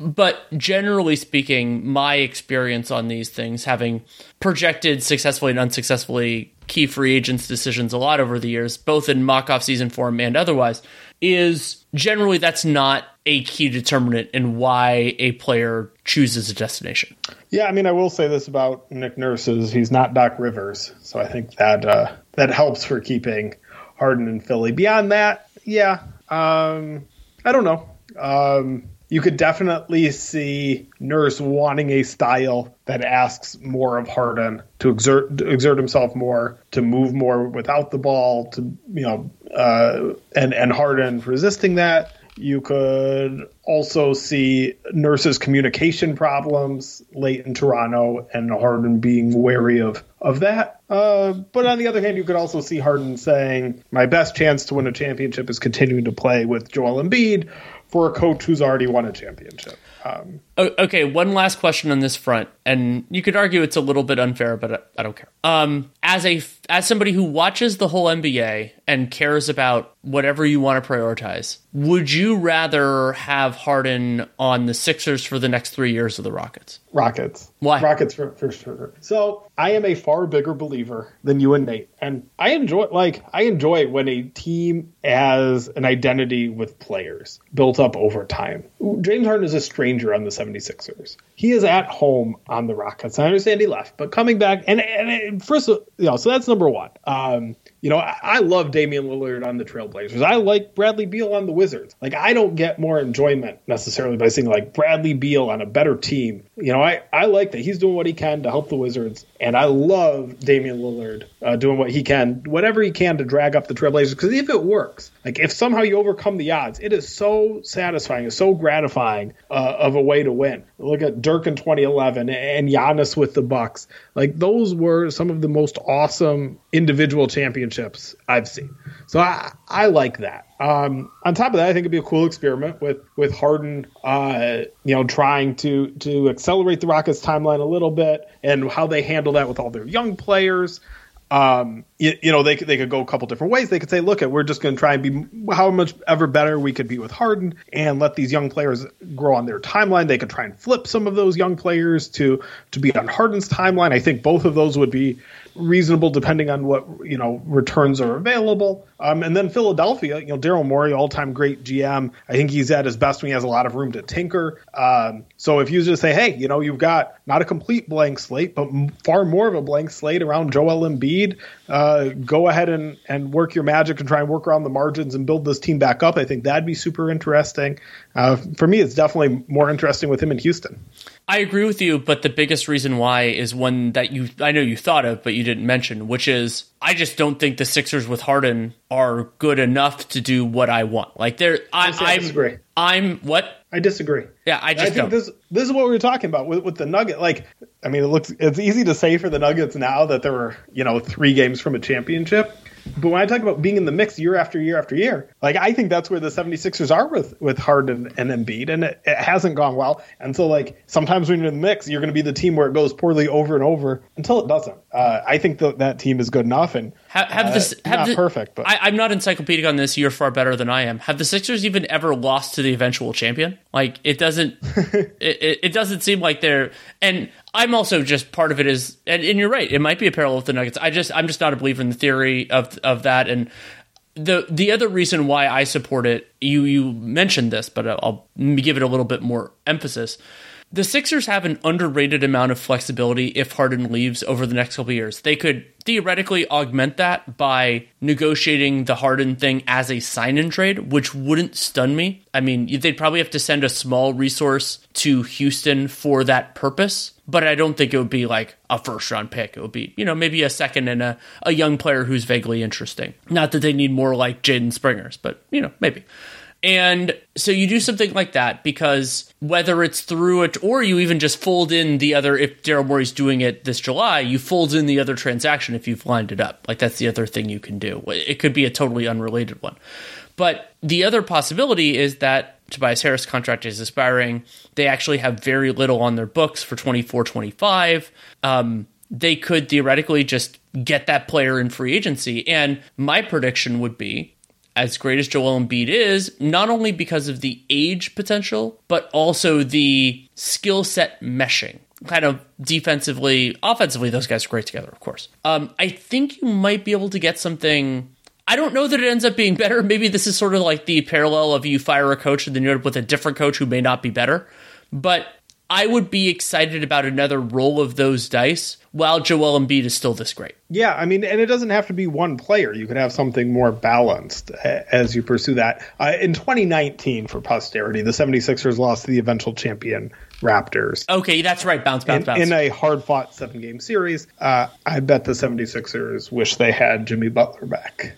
S1: But generally speaking, my experience on these things, having projected successfully and unsuccessfully key free agents decisions a lot over the years, both in mock off season form and otherwise, is generally that's not a key determinant in why a player chooses a destination.
S2: Yeah, I mean, I will say this about Nick Nurse's: he's not Doc Rivers, so I think that uh, that helps for keeping Harden in Philly. Beyond that, yeah, um, I don't know. Um, you could definitely see Nurse wanting a style that asks more of Harden to exert to exert himself more, to move more without the ball, to you know, uh, and and Harden resisting that. You could also see Nurse's communication problems late in Toronto and Harden being wary of of that. Uh, but on the other hand, you could also see Harden saying, "My best chance to win a championship is continuing to play with Joel Embiid." For a coach who's already won a championship. Um,
S1: okay, one last question on this front, and you could argue it's a little bit unfair, but I don't care. Um, as a as somebody who watches the whole NBA and cares about whatever you want to prioritize, would you rather have Harden on the Sixers for the next three years of the Rockets?
S2: Rockets.
S1: Why?
S2: Rockets for, for sure. So I am a far bigger believer than you and Nate, and I enjoy like I enjoy when a team has an identity with players built up over time. James Harden is a stranger on the 76ers. He is at home on the Rockets. I understand he left, but coming back and, and first, you know, so that's number one. Um, you know, I, love Damian Lillard on the Trailblazers. I like Bradley Beal on the Wizards. Like, I don't get more enjoyment necessarily by seeing like Bradley Beal on a better team. You know, I, I like that he's doing what he can to help the Wizards, and I love Damian Lillard uh, doing what he can, whatever he can to drag up the Trailblazers. Because if it works, like if somehow you overcome the odds, it is so satisfying, it's so gratifying uh, of a way to win. Look at Dirk in 2011 and Giannis with the Bucks. Like those were some of the most awesome individual championships I've seen. So I, I like that. Um, on top of that, I think it'd be a cool experiment with with Harden, uh, you know, trying to to accelerate the Rockets timeline a little bit and how they handle that with all their young players um, you, you, know, they could, they could go a couple different ways. They could say, look, we're just going to try and be how much ever better we could be with Harden and let these young players grow on their timeline. They could try and flip some of those young players to, to be on Harden's timeline. I think both of those would be reasonable depending on what you know returns are available. Um, and then Philadelphia, you know, Daryl Morey, all time great GM. I think he's at his best when he has a lot of room to tinker. Um, so if you just say, hey, you know, you've got not a complete blank slate, but far more of a blank slate around Joel Embiid, uh, go ahead and and work your magic and try and work around the margins and build this team back up. I think that'd be super interesting. Uh, for me, it's definitely more interesting with him in Houston.
S1: I agree with you, but the biggest reason why is one that you I know you thought of, but you didn't mention, which is I just don't think the Sixers with Harden are good enough to do what I want. Like they're I, I
S2: disagree.
S1: I'm, I'm what?
S2: I disagree.
S1: Yeah, I just I think don't.
S2: this this is what we were talking about with, with the Nugget. Like, I mean, it looks it's easy to say for the Nuggets now that there were you know three games from a championship. But when I talk about being in the mix year after year after year, like I think that's where the 76ers are with with Harden and Embiid, and it, it hasn't gone well. And so like sometimes when you're in the mix, you're going to be the team where it goes poorly over and over until it doesn't. Uh, I think that that team is good enough, and
S1: have, have uh, this have
S2: not
S1: the,
S2: perfect. But
S1: I, am not encyclopedic on this. You're far better than I am. Have the Sixers even ever lost to the eventual champion? Like it doesn't. [LAUGHS] it, it, it doesn't seem like they're and I'm also just part of it is, and, and, you're right. It might be a parallel with the Nuggets. I just, I'm just not a believer in the theory of of that. And the the other reason why I support it, you you mentioned this, but I'll give it a little bit more emphasis. The Sixers have an underrated amount of flexibility if Harden leaves over the next couple years. They could theoretically augment that by negotiating the Harden thing as a sign in trade, which wouldn't stun me. I mean, they'd probably have to send a small resource to Houston for that purpose, but I don't think it would be like a first round pick. It would be, you know, maybe a second and a, a young player who's vaguely interesting. Not that they need more like Jaden Springers, but, you know, maybe. And so you do something like that because whether it's through it or you even just fold in the other, if Daryl Morey's doing it this July, you fold in the other transaction if you've lined it up. Like that's the other thing you can do. It could be a totally unrelated one. But the other possibility is that Tobias Harris contract is expiring. They actually have very little on their books for 24 25. Um, they could theoretically just get that player in free agency. And my prediction would be as great as Joel Embiid is, not only because of the age potential, but also the skill set meshing. Kind of defensively, offensively, those guys are great together, of course. Um, I think you might be able to get something. I don't know that it ends up being better. [LAUGHS] Maybe this is sort of like the parallel of you fire a coach and then you end up with a different coach who may not be better. But I would be excited about another roll of those dice while Joel Embiid is still this great.
S2: Yeah, I mean, and it doesn't have to be one player. You could have something more balanced as you pursue that. Uh, in 2019, for posterity, the 76ers lost to the eventual champion Raptors.
S1: Okay, that's right. Bounce, bounce,
S2: in,
S1: bounce.
S2: In a hard fought seven game series, uh, I bet the 76ers wish they had Jimmy Butler back.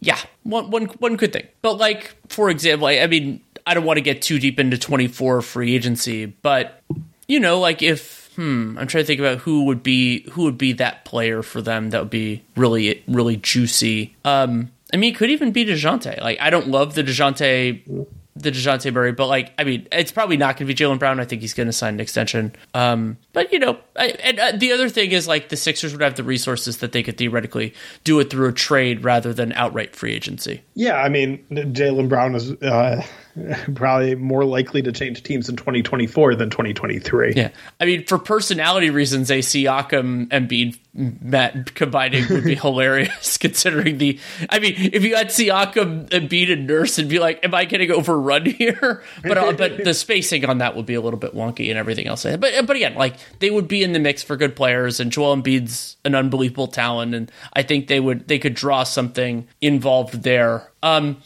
S1: Yeah, one, one, one could think. But, like, for example, I, I mean, I don't want to get too deep into 24 free agency, but you know, like if hmm, I'm trying to think about who would be who would be that player for them that would be really really juicy. Um, I mean, it could even be Dejounte. Like, I don't love the Dejounte the Dejounte Murray, but like, I mean, it's probably not going to be Jaylen Brown. I think he's going to sign an extension. Um, but you know, I, and uh, the other thing is like the Sixers would have the resources that they could theoretically do it through a trade rather than outright free agency.
S2: Yeah, I mean, Jaylen Brown is uh, [LAUGHS] probably more likely to change teams in 2024 than 2023.
S1: Yeah, I mean, for personality reasons, a Siakam and Embiid met combining would be [LAUGHS] hilarious. [LAUGHS] Considering the, I mean, if you had Siakam, Embiid, and Nurse, and be like, "Am I getting overrun here?" But uh, but the spacing on that would be a little bit wonky and everything else. But but again, like they would be in the mix for good players, and Joel Embiid's an unbelievable talent, and I think they would they could draw something involved there. Um,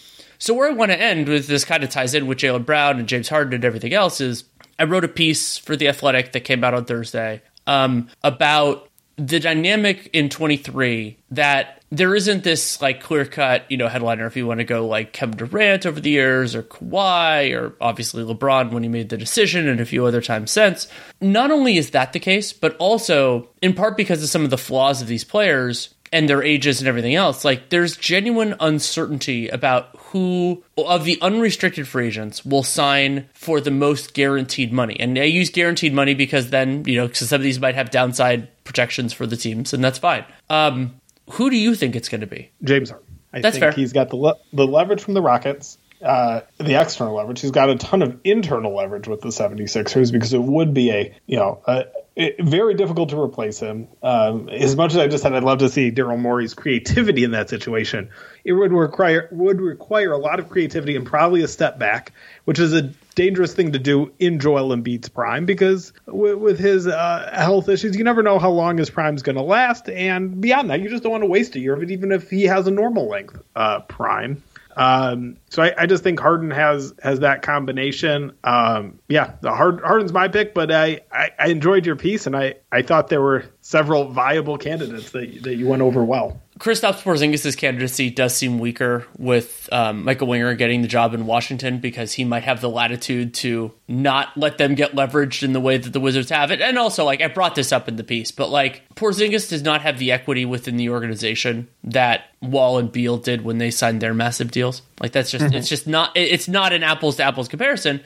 S1: so where I want to end with this kind of ties in with Jaylen Brown and James Harden and everything else is I wrote a piece for the Athletic that came out on Thursday um, about the dynamic in 23 that there isn't this like clear cut, you know, headliner if you want to go like Kevin Durant over the years or Kawhi or obviously LeBron when he made the decision and a few other times since. Not only is that the case, but also in part because of some of the flaws of these players and their ages and everything else, like there's genuine uncertainty about who of the unrestricted free agents will sign for the most guaranteed money. And I use guaranteed money because then, you know, because some of these might have downside protections for the teams, and that's fine. Um, who do you think it's going to be?
S2: James Harden. I
S1: That's
S2: think
S1: fair.
S2: he's got the le- the leverage from the Rockets, uh, the external leverage. He's got a ton of internal leverage with the 76ers because it would be a, you know, a, it, very difficult to replace him. Um, as much as I just said I'd love to see Daryl Morey's creativity in that situation, it would require would require a lot of creativity and probably a step back, which is a dangerous thing to do in Joel Embiid's prime because with, with his uh, health issues, you never know how long his prime's going to last, and beyond that, you just don't want to waste a year of it, even if he has a normal length uh, prime. Um, so I, I, just think Harden has has that combination. Um, yeah, the Hard, Harden's my pick, but I, I, I, enjoyed your piece, and I, I thought there were several viable candidates that that you went over well.
S1: Kristaps Porzingis' candidacy does seem weaker with um, Michael Winger getting the job in Washington because he might have the latitude to not let them get leveraged in the way that the Wizards have it. And also, like I brought this up in the piece, but like Porzingis does not have the equity within the organization that Wall and Beal did when they signed their massive deals. Like that's just mm-hmm. it's just not it's not an apples to apples comparison.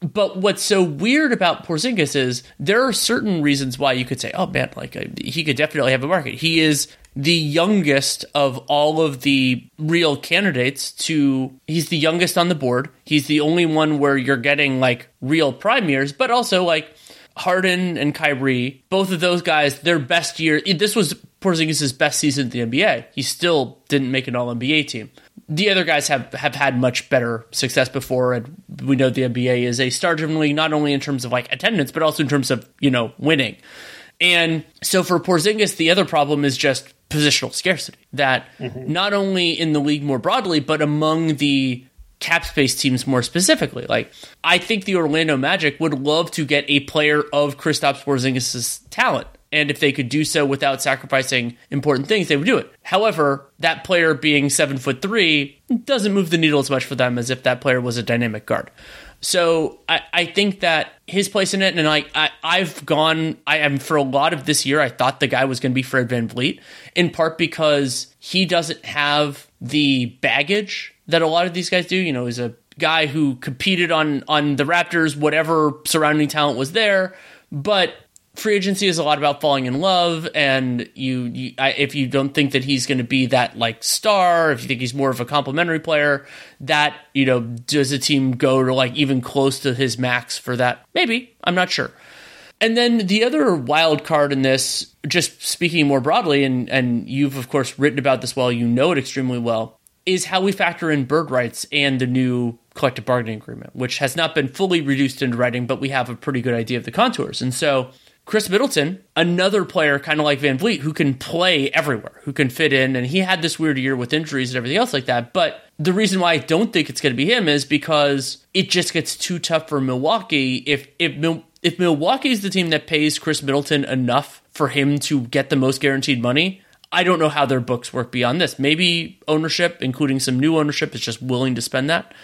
S1: But what's so weird about Porzingis is there are certain reasons why you could say, "Oh man, like he could definitely have a market." He is the youngest of all of the real candidates to he's the youngest on the board. He's the only one where you're getting like real prime years, but also like Harden and Kyrie, both of those guys, their best year. This was Porzingis' best season in the NBA. He still didn't make an All NBA team. The other guys have, have had much better success before, and we know the NBA is a star-driven league, not only in terms of like attendance, but also in terms of you know winning. And so for Porzingis, the other problem is just positional scarcity. That mm-hmm. not only in the league more broadly, but among the cap space teams more specifically. Like, I think the Orlando Magic would love to get a player of Kristaps Porzingis' talent. And if they could do so without sacrificing important things, they would do it. However, that player being seven foot three doesn't move the needle as much for them as if that player was a dynamic guard. So I, I think that his place in it, and I, I I've gone I am for a lot of this year. I thought the guy was going to be Fred VanVleet, in part because he doesn't have the baggage that a lot of these guys do. You know, he's a guy who competed on on the Raptors, whatever surrounding talent was there, but free agency is a lot about falling in love and you, you I, if you don't think that he's going to be that like star if you think he's more of a complimentary player that you know does a team go to like even close to his max for that? Maybe. I'm not sure. And then the other wild card in this just speaking more broadly and and you've of course written about this well you know it extremely well is how we factor in bird rights and the new collective bargaining agreement which has not been fully reduced into writing but we have a pretty good idea of the contours. And so Khris Middleton, another player kind of like VanVleet who can play everywhere, who can fit in. And he had this weird year with injuries and everything else like that. But the reason why I don't think it's going to be him is because it just gets too tough for Milwaukee. If, if, if Milwaukee is the team that pays Khris Middleton enough for him to get the most guaranteed money, I don't know how their books work beyond this. Maybe ownership, including some new ownership, is just willing to spend that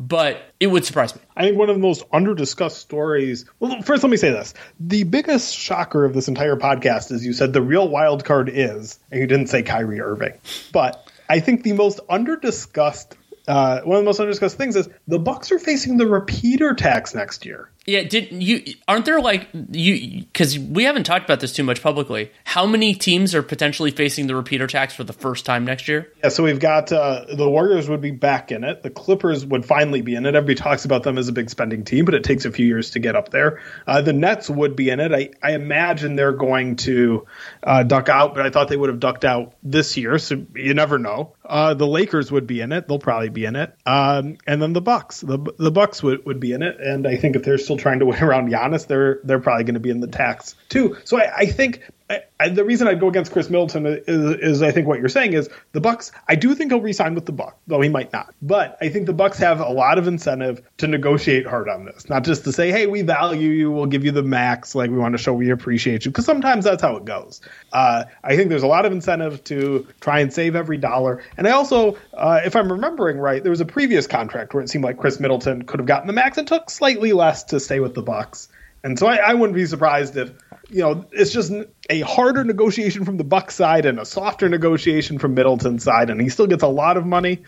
S1: but it would surprise me.
S2: I think one of the most under-discussed stories. Well, first, let me say this: the biggest shocker of this entire podcast is you said the real wild card is, and you didn't say Kyrie Irving. But I think the most under-discussed, uh, one of the most under-discussed things is the Bucks are facing the repeater tax next year.
S1: Yeah, did you aren't there like you because we haven't talked about this too much publicly. How many teams are potentially facing the repeater tax for the first time next year?
S2: Yeah, so we've got uh, the Warriors would be back in it. The Clippers would finally be in it. Everybody talks about them as a big spending team, but it takes a few years to get up there. Uh, the Nets would be in it. I, I imagine they're going to uh, duck out, but I thought they would have ducked out this year, so you never know. Uh, the Lakers would be in it. They'll probably be in it, um, and then the Bucks. The the Bucks would, would be in it, and I think if they're still trying to [LAUGHS] win around Giannis, they're they're probably going to be in the tax too. So I, I think I, I, the reason I'd go against Khris Middleton is, is, I think what you're saying is the Bucks. I do think he'll resign with the Bucks, though he might not. But I think the Bucks have a lot of incentive to negotiate hard on this, not just to say, "Hey, we value you, we'll give you the max, like we want to show we appreciate you," because sometimes that's how it goes. Uh, I think there's a lot of incentive to try and save every dollar, and I also, uh, if I'm remembering right, there was a previous contract where it seemed like Khris Middleton could have gotten the max and took slightly less to stay with the Bucks. And so I, I, wouldn't be surprised if you know it's just a harder negotiation from the Buck side and a softer negotiation from Middleton's side, and he still gets a lot of money,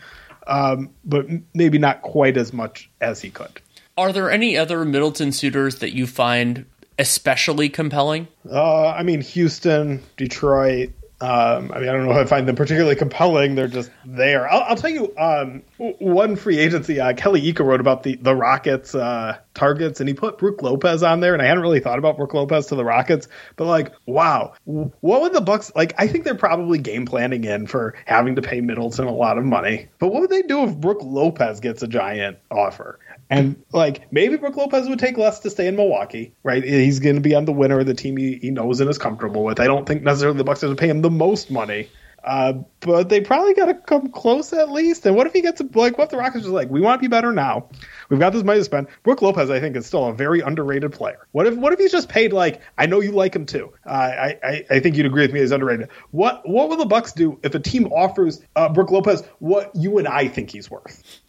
S2: um, but maybe not quite as much as he could.
S1: Are there any other Middleton suitors that you find especially compelling?
S2: Uh, I mean, Houston, Detroit, um, I mean, I don't know if I find them particularly compelling. They're just there. I'll, I'll tell you um, one free agency. Uh, Kelly Iko wrote about the the Rockets uh, targets, and he put Brook Lopez on there. And I hadn't really thought about Brook Lopez to the Rockets, but like, wow, what would the Bucks like? I think they're probably game planning in for having to pay Middleton a lot of money. But what would they do if Brook Lopez gets a giant offer? And like maybe Brook Lopez would take less to stay in Milwaukee, right? He's going to be on the winner of the team he, he knows and is comfortable with. I don't think necessarily the Bucks have to pay him the most money, uh, but they probably got to come close at least. And what if he gets a, like what if the Rockets are like, we want to be better now. We've got this money to spend. Brook Lopez, I think, is still a very underrated player. What if what if he's just paid like I know you like him too. Uh, I, I I think you'd agree with me. He's underrated. What what will the Bucks do if a team offers uh, Brook Lopez what you and I think he's worth?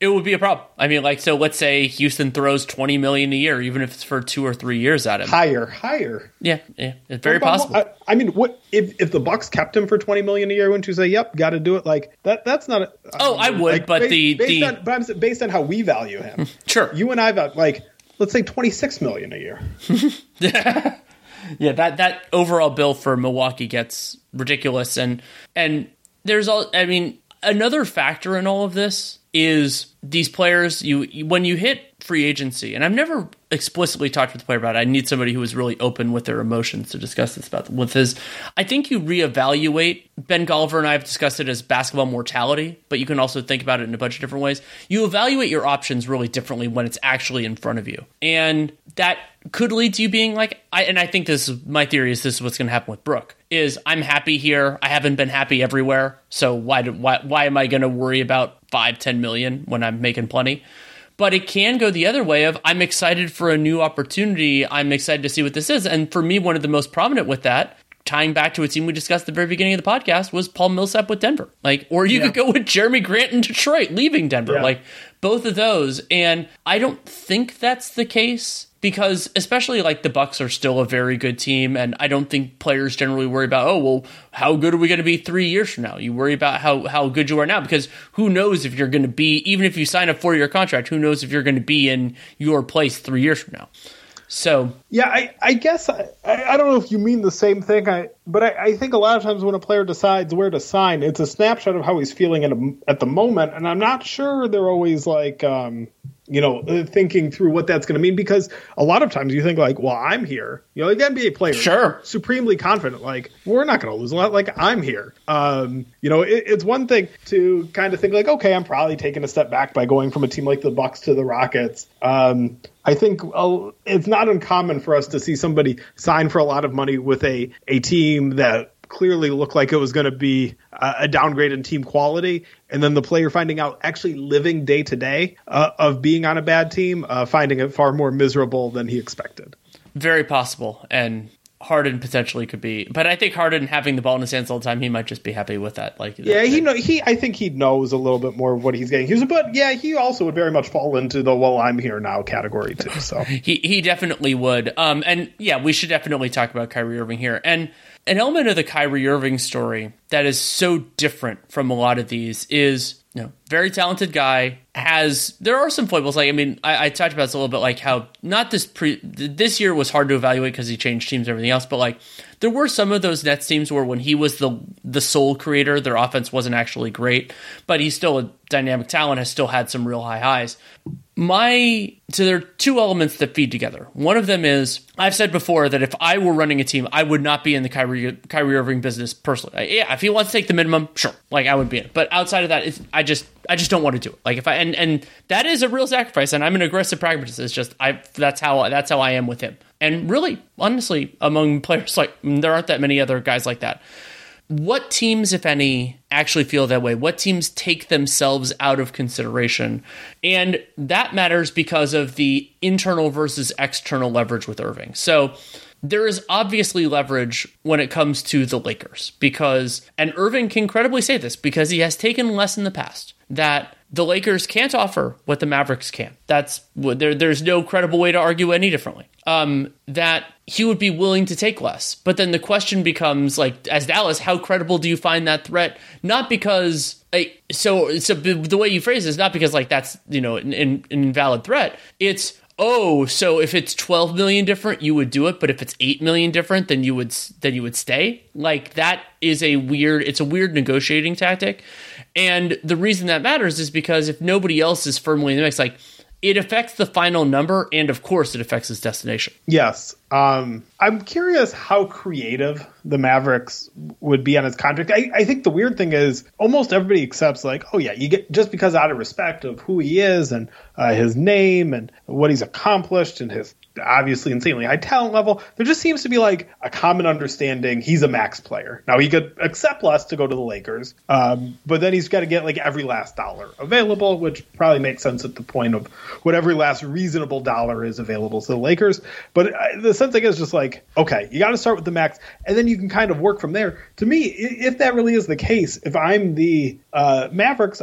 S1: It would be a problem. I mean, like, so let's say Houston throws twenty million a year, even if it's for two or three years at him.
S2: Higher, higher.
S1: Yeah, yeah, it's very possible.
S2: I, I, mean, what if if the Bucks kept him for twenty million a year? Wouldn't you say, "Yep, got to do it"? Like that. That's not. A,
S1: oh, I would, like, but
S2: based,
S1: the
S2: based
S1: the
S2: on, but I'm based on how we value him. [LAUGHS]
S1: sure,
S2: you and I value like let's say twenty six million a year. [LAUGHS]
S1: yeah, that that overall bill for Milwaukee gets ridiculous, and and there's all. I mean, another factor in all of this is these players you when you hit free agency and i've never explicitly talked with the player about it i need somebody who is really open with their emotions to discuss this about with his i think you reevaluate ben golliver and i have discussed it as basketball mortality but you can also think about it in a bunch of different ways you evaluate your options really differently when it's actually in front of you and that could lead to you being like I and I think this is my theory is this is what's going to happen with Brook is I'm happy here. I haven't been happy everywhere. So why do, why why am I going to worry about five ten million when I'm making plenty? But it can go the other way of I'm excited for a new opportunity. I'm excited to see what this is. And for me, one of the most prominent with that, tying back to a team we discussed at the very beginning of the podcast, was Paul Millsap with Denver. Like, or you yeah. could go with Jerami Grant in Detroit, leaving Denver. Yeah. Like both of those. And I don't think that's the case because especially like the Bucks are still a very good team, and I don't think players generally worry about oh well how good are we going to be three years from now. You worry about how how good you are now because who knows if you're going to be even if you sign a four year contract, who knows if you're going to be in your place three years from now. So
S2: yeah, I, I guess I, I don't know if you mean the same thing. I but I, I think a lot of times when a player decides where to sign, it's a snapshot of how he's feeling at a, at the moment, and I'm not sure they're always like um, you know, uh, thinking through what that's going to mean because a lot of times you think like, well, I'm here. You know, like NBA players,
S1: sure,
S2: supremely confident, like we're not going to lose a lot. Like I'm here. Um, you know, it, it's one thing to kind of think like, okay, I'm probably taking a step back by going from a team like the Bucks to the Rockets. Um, I think uh, it's not uncommon for us to see somebody sign for a lot of money with a a team that clearly looked like it was going to be a downgrade in team quality, and then the player finding out actually living day to day uh, of being on a bad team, uh, finding it far more miserable than he expected.
S1: Very possible, and Harden potentially could be, but I think Harden having the ball in his hands all the time, he might just be happy with that. Like,
S2: yeah, he know he. I think he knows a little bit more of what he's getting. He's, but yeah, he also would very much fall into the "well, I'm here now" category too. So [LAUGHS]
S1: he he definitely would. Um, and yeah, we should definitely talk about Kyrie Irving here. And an element of the Kyrie Irving story that is so different from a lot of these is you know, very talented guy. Has there are some foibles. Like I mean, I, I talked about this a little bit. Like how not this pre this year was hard to evaluate because he changed teams and everything else. But like there were some of those Nets teams where when he was the the sole creator, their offense wasn't actually great, but he's still a dynamic talent. Has still had some real high highs. My so there are two elements that feed together. One of them is I've said before that if I were running a team, I would not be in the Kyrie Kyrie Irving business personally. Yeah, if he wants to take the minimum, sure, like I would be in. It. But outside of that, I just I just don't want to do it. Like if I and and that is a real sacrifice, and I'm an aggressive pragmatist. It's just I that's how that's how I am with him. And really, honestly, among players like there aren't that many other guys like that. What teams, if any, actually feel that way? What teams take themselves out of consideration? And that matters because of the internal versus external leverage with Irving. So there is obviously leverage when it comes to the Lakers because, and Irving can credibly say this because he has taken less in the past that the Lakers can't offer what the Mavericks can. That's there. There's no credible way to argue any differently. Um, that he would be willing to take less, but then the question becomes like, as Dallas, how credible do you find that threat? Not because like, so so the way you phrase it is not because like that's you know an, an invalid threat. It's oh, so if it's 12 million different, you would do it, but if it's 8 million different, then you would then you would stay. Like that is a weird it's a weird negotiating tactic. And the reason that matters is because if nobody else is firmly in the mix, like it affects the final number and of course it affects its destination.
S2: Yes. Um, I'm curious how creative the Mavericks would be on his contract. I, I, think the weird thing is almost everybody accepts like, oh yeah, you get just because out of respect of who he is and uh, his name and what he's accomplished and his obviously insanely high talent level. There just seems to be like a common understanding he's a max player. Now he could accept less to go to the Lakers, um, but then he's got to get like every last dollar available, which probably makes sense at the point of what every last reasonable dollar is available to the Lakers. But uh, the sense I guess is just like, okay, you got to start with the max, and then you can kind of work from there. To me, if that really is the case, if I'm the uh, Mavericks,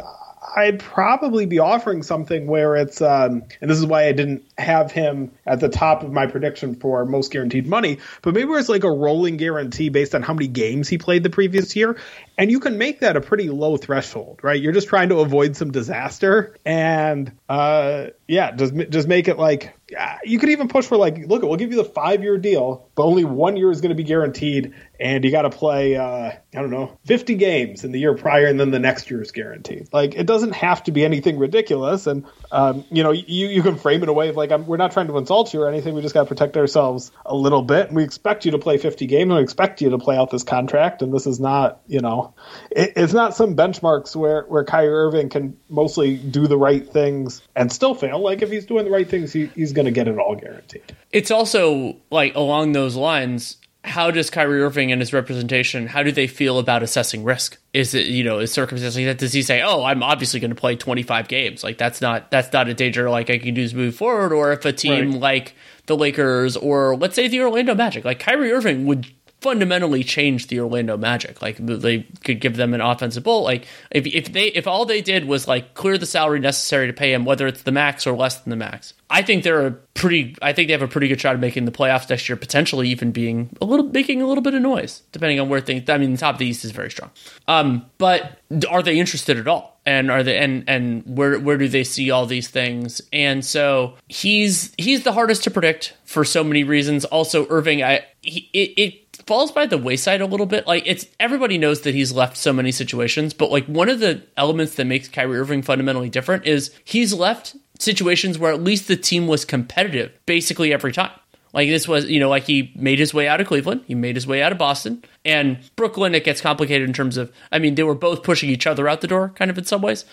S2: I'd probably be offering something where it's, um, and this is why I didn't have him at the top of my prediction for most guaranteed money, but maybe it's like a rolling guarantee based on how many games he played the previous year. And you can make that a pretty low threshold, right? You're just trying to avoid some disaster. And, uh, yeah, just, just make it like, you could even push for like, look, we'll give you the five year deal, but only one year is going to be guaranteed, and you got to play, uh, I don't know, 50 games in the year prior, and then the next year is guaranteed. Like, it doesn't have to be anything ridiculous, and um, you know, you you can frame it away like, I'm, we're not trying to insult you or anything. We just got to protect ourselves a little bit, and we expect you to play 50 games, and we expect you to play out this contract, and this is not, you know, it, it's not some benchmarks where where Kyrie Irving can mostly do the right things and still fail. Like, if he's doing the right things, he, he's going to get it all guaranteed.
S1: It's also like along those lines. How does Kyrie Irving and his representation? How do they feel about assessing risk? Is it you know is circumstances like that? Does he say, "Oh, I'm obviously going to play 25 games"? Like that's not that's not a danger like I can do to move forward. Or if a team right. like the Lakers or let's say the Orlando Magic, like Kyrie Irving would fundamentally change the Orlando Magic. Like they could give them an offensive bull. Like if if they if all they did was like clear the salary necessary to pay him, whether it's the max or less than the max, I think they're a pretty. I think they have a pretty good shot of making the playoffs next year, potentially even being a little making a little bit of noise, depending on where things. I mean, the top of the East is very strong. Um, but are they interested at all? And are they and and where where do they see all these things? And so he's he's the hardest to predict for so many reasons. Also, Irving, I he, it, it falls by the wayside a little bit. Like it's everybody knows that he's left so many situations, but like one of the elements that makes Kyrie Irving fundamentally different is he's left situations where at least the team was competitive basically every time. Like this was, you know, like he made his way out of Cleveland, he made his way out of Boston, and Brooklyn. It gets complicated in terms of, I mean, they were both pushing each other out the door, kind of in some ways,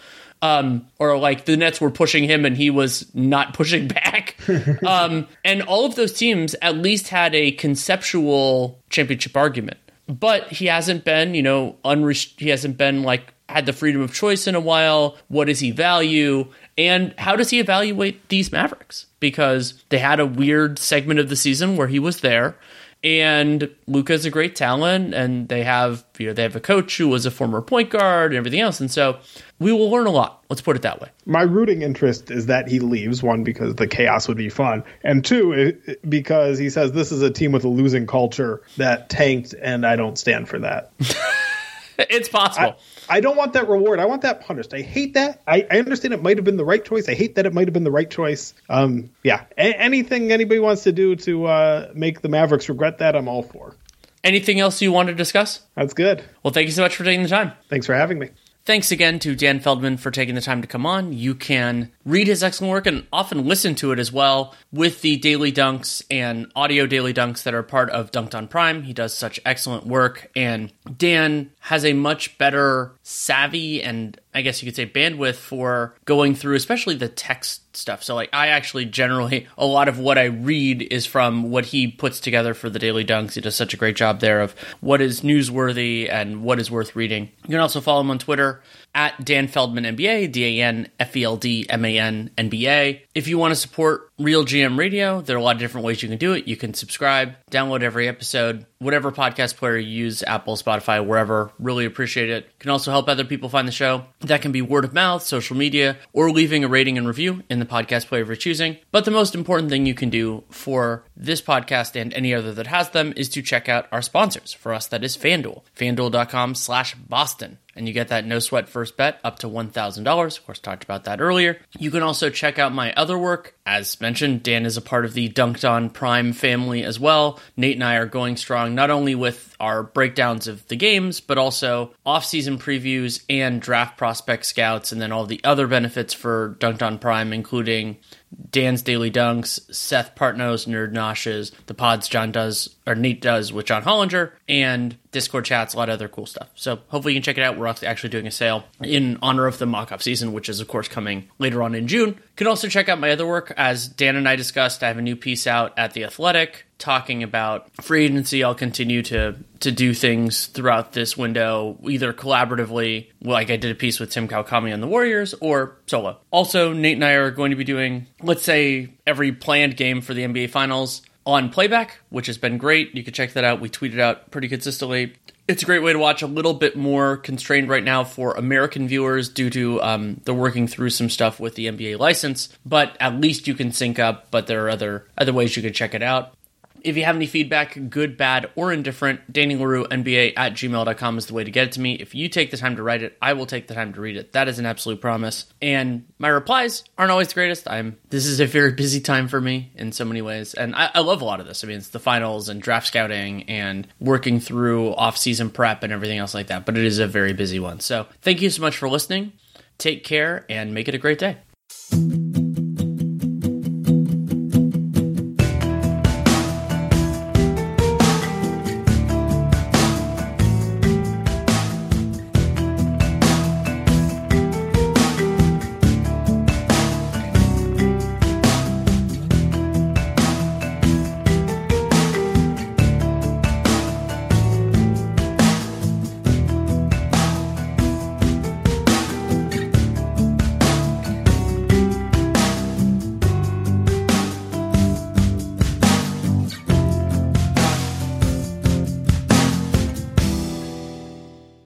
S1: um, or like the Nets were pushing him and he was not [LAUGHS] pushing back. [LAUGHS] um, and all of those teams at least had a conceptual championship argument, but he hasn't been, you know, unrest- he hasn't been like had the freedom of choice in a while. What does he value? And how does he evaluate these Mavericks? Because they had a weird segment of the season where he was there. And Luka's a great talent, and they have you know they have a coach who was a former point guard and everything else, and so we will learn a lot. Let's put it that way.
S2: My rooting interest is that he leaves one because the chaos would be fun, and two because he says this is a team with a losing culture that tanked, and I don't stand for that. [LAUGHS]
S1: it's possible.
S2: I, I, don't want that reward. I want that punished. I hate that. I, I understand it might have been the right choice. I hate that it might have been the right choice. Um, yeah. A- anything anybody wants to do to uh, make the Mavericks regret that, I'm all for.
S1: Anything else you want to discuss?
S2: That's good.
S1: Well, thank you so much for taking the time.
S2: Thanks for having me.
S1: Thanks again to Dan Feldman for taking the time to come on. You can read his excellent work and often listen to it as well with the daily dunks and audio daily dunks that are part of Dunked on Prime. He does such excellent work, and Dan has a much better savvy and I guess you could say bandwidth for going through, especially the text stuff. So, like, I actually generally, a lot of what I read is from what he puts together for the Daily Dunks. He does such a great job there of what is newsworthy and what is worth reading. You can also follow him on Twitter at Dan Feldman NBA, D A N F E L D M A N N B A. If you want to support RealGM Radio, there are a lot of different ways you can do it. You can subscribe, download every episode, whatever podcast player you use, Apple, Spotify, wherever. Really appreciate it. Can also help other people find the show. That can be word of mouth, social media, or leaving a rating and review in the podcast player of your choosing. But the most important thing you can do for this podcast and any other that has them is to check out our sponsors. For us, that is FanDuel. FanDuel.com slash Boston and you get that no sweat first bet up to $1,000. Of course, talked about that earlier. You can also check out my other work. As mentioned, Dan is a part of the Dunked On Prime family as well. Nate and I are going strong not only with our breakdowns of the games, but also off-season previews and draft prospect scouts, and then all the other benefits for Dunked On Prime, including Dan's Daily Dunks, Seth Partnow's Nerd Noshes, the pods John does, or Nate does with John Hollinger, and Discord chats, a lot of other cool stuff. So hopefully you can check it out. We're actually doing a sale in honor of the mock-up season, which is of course coming later on in June. You can also check out my other work. As Dan and I discussed, I have a new piece out at The Athletic talking about free agency. I'll continue to to do things throughout this window, either collaboratively, like I did a piece with Tim Kawakami on the Warriors, or solo. Also, Nate and I are going to be doing, let's say, every planned game for the NBA Finals on playback, which has been great. You can check that out. We tweet it out pretty consistently. It's a great way to watch a little bit more constrained right now for American viewers due to um, the working through some stuff with the NBA license, but at least you can sync up. But there are other other ways you can check it out. If you have any feedback, good, bad, or indifferent, Danny Leroux, NBA at gmail.com is the way to get it to me. If you take the time to write it, I will take the time to read it. That is an absolute promise. And my replies aren't always the greatest. I'm this is a very busy time for me in so many ways. And I, I love a lot of this. I mean, it's the finals and draft scouting and working through off-season prep and everything else like that. But it is a very busy one. So thank you so much for listening. Take care and make it a great day.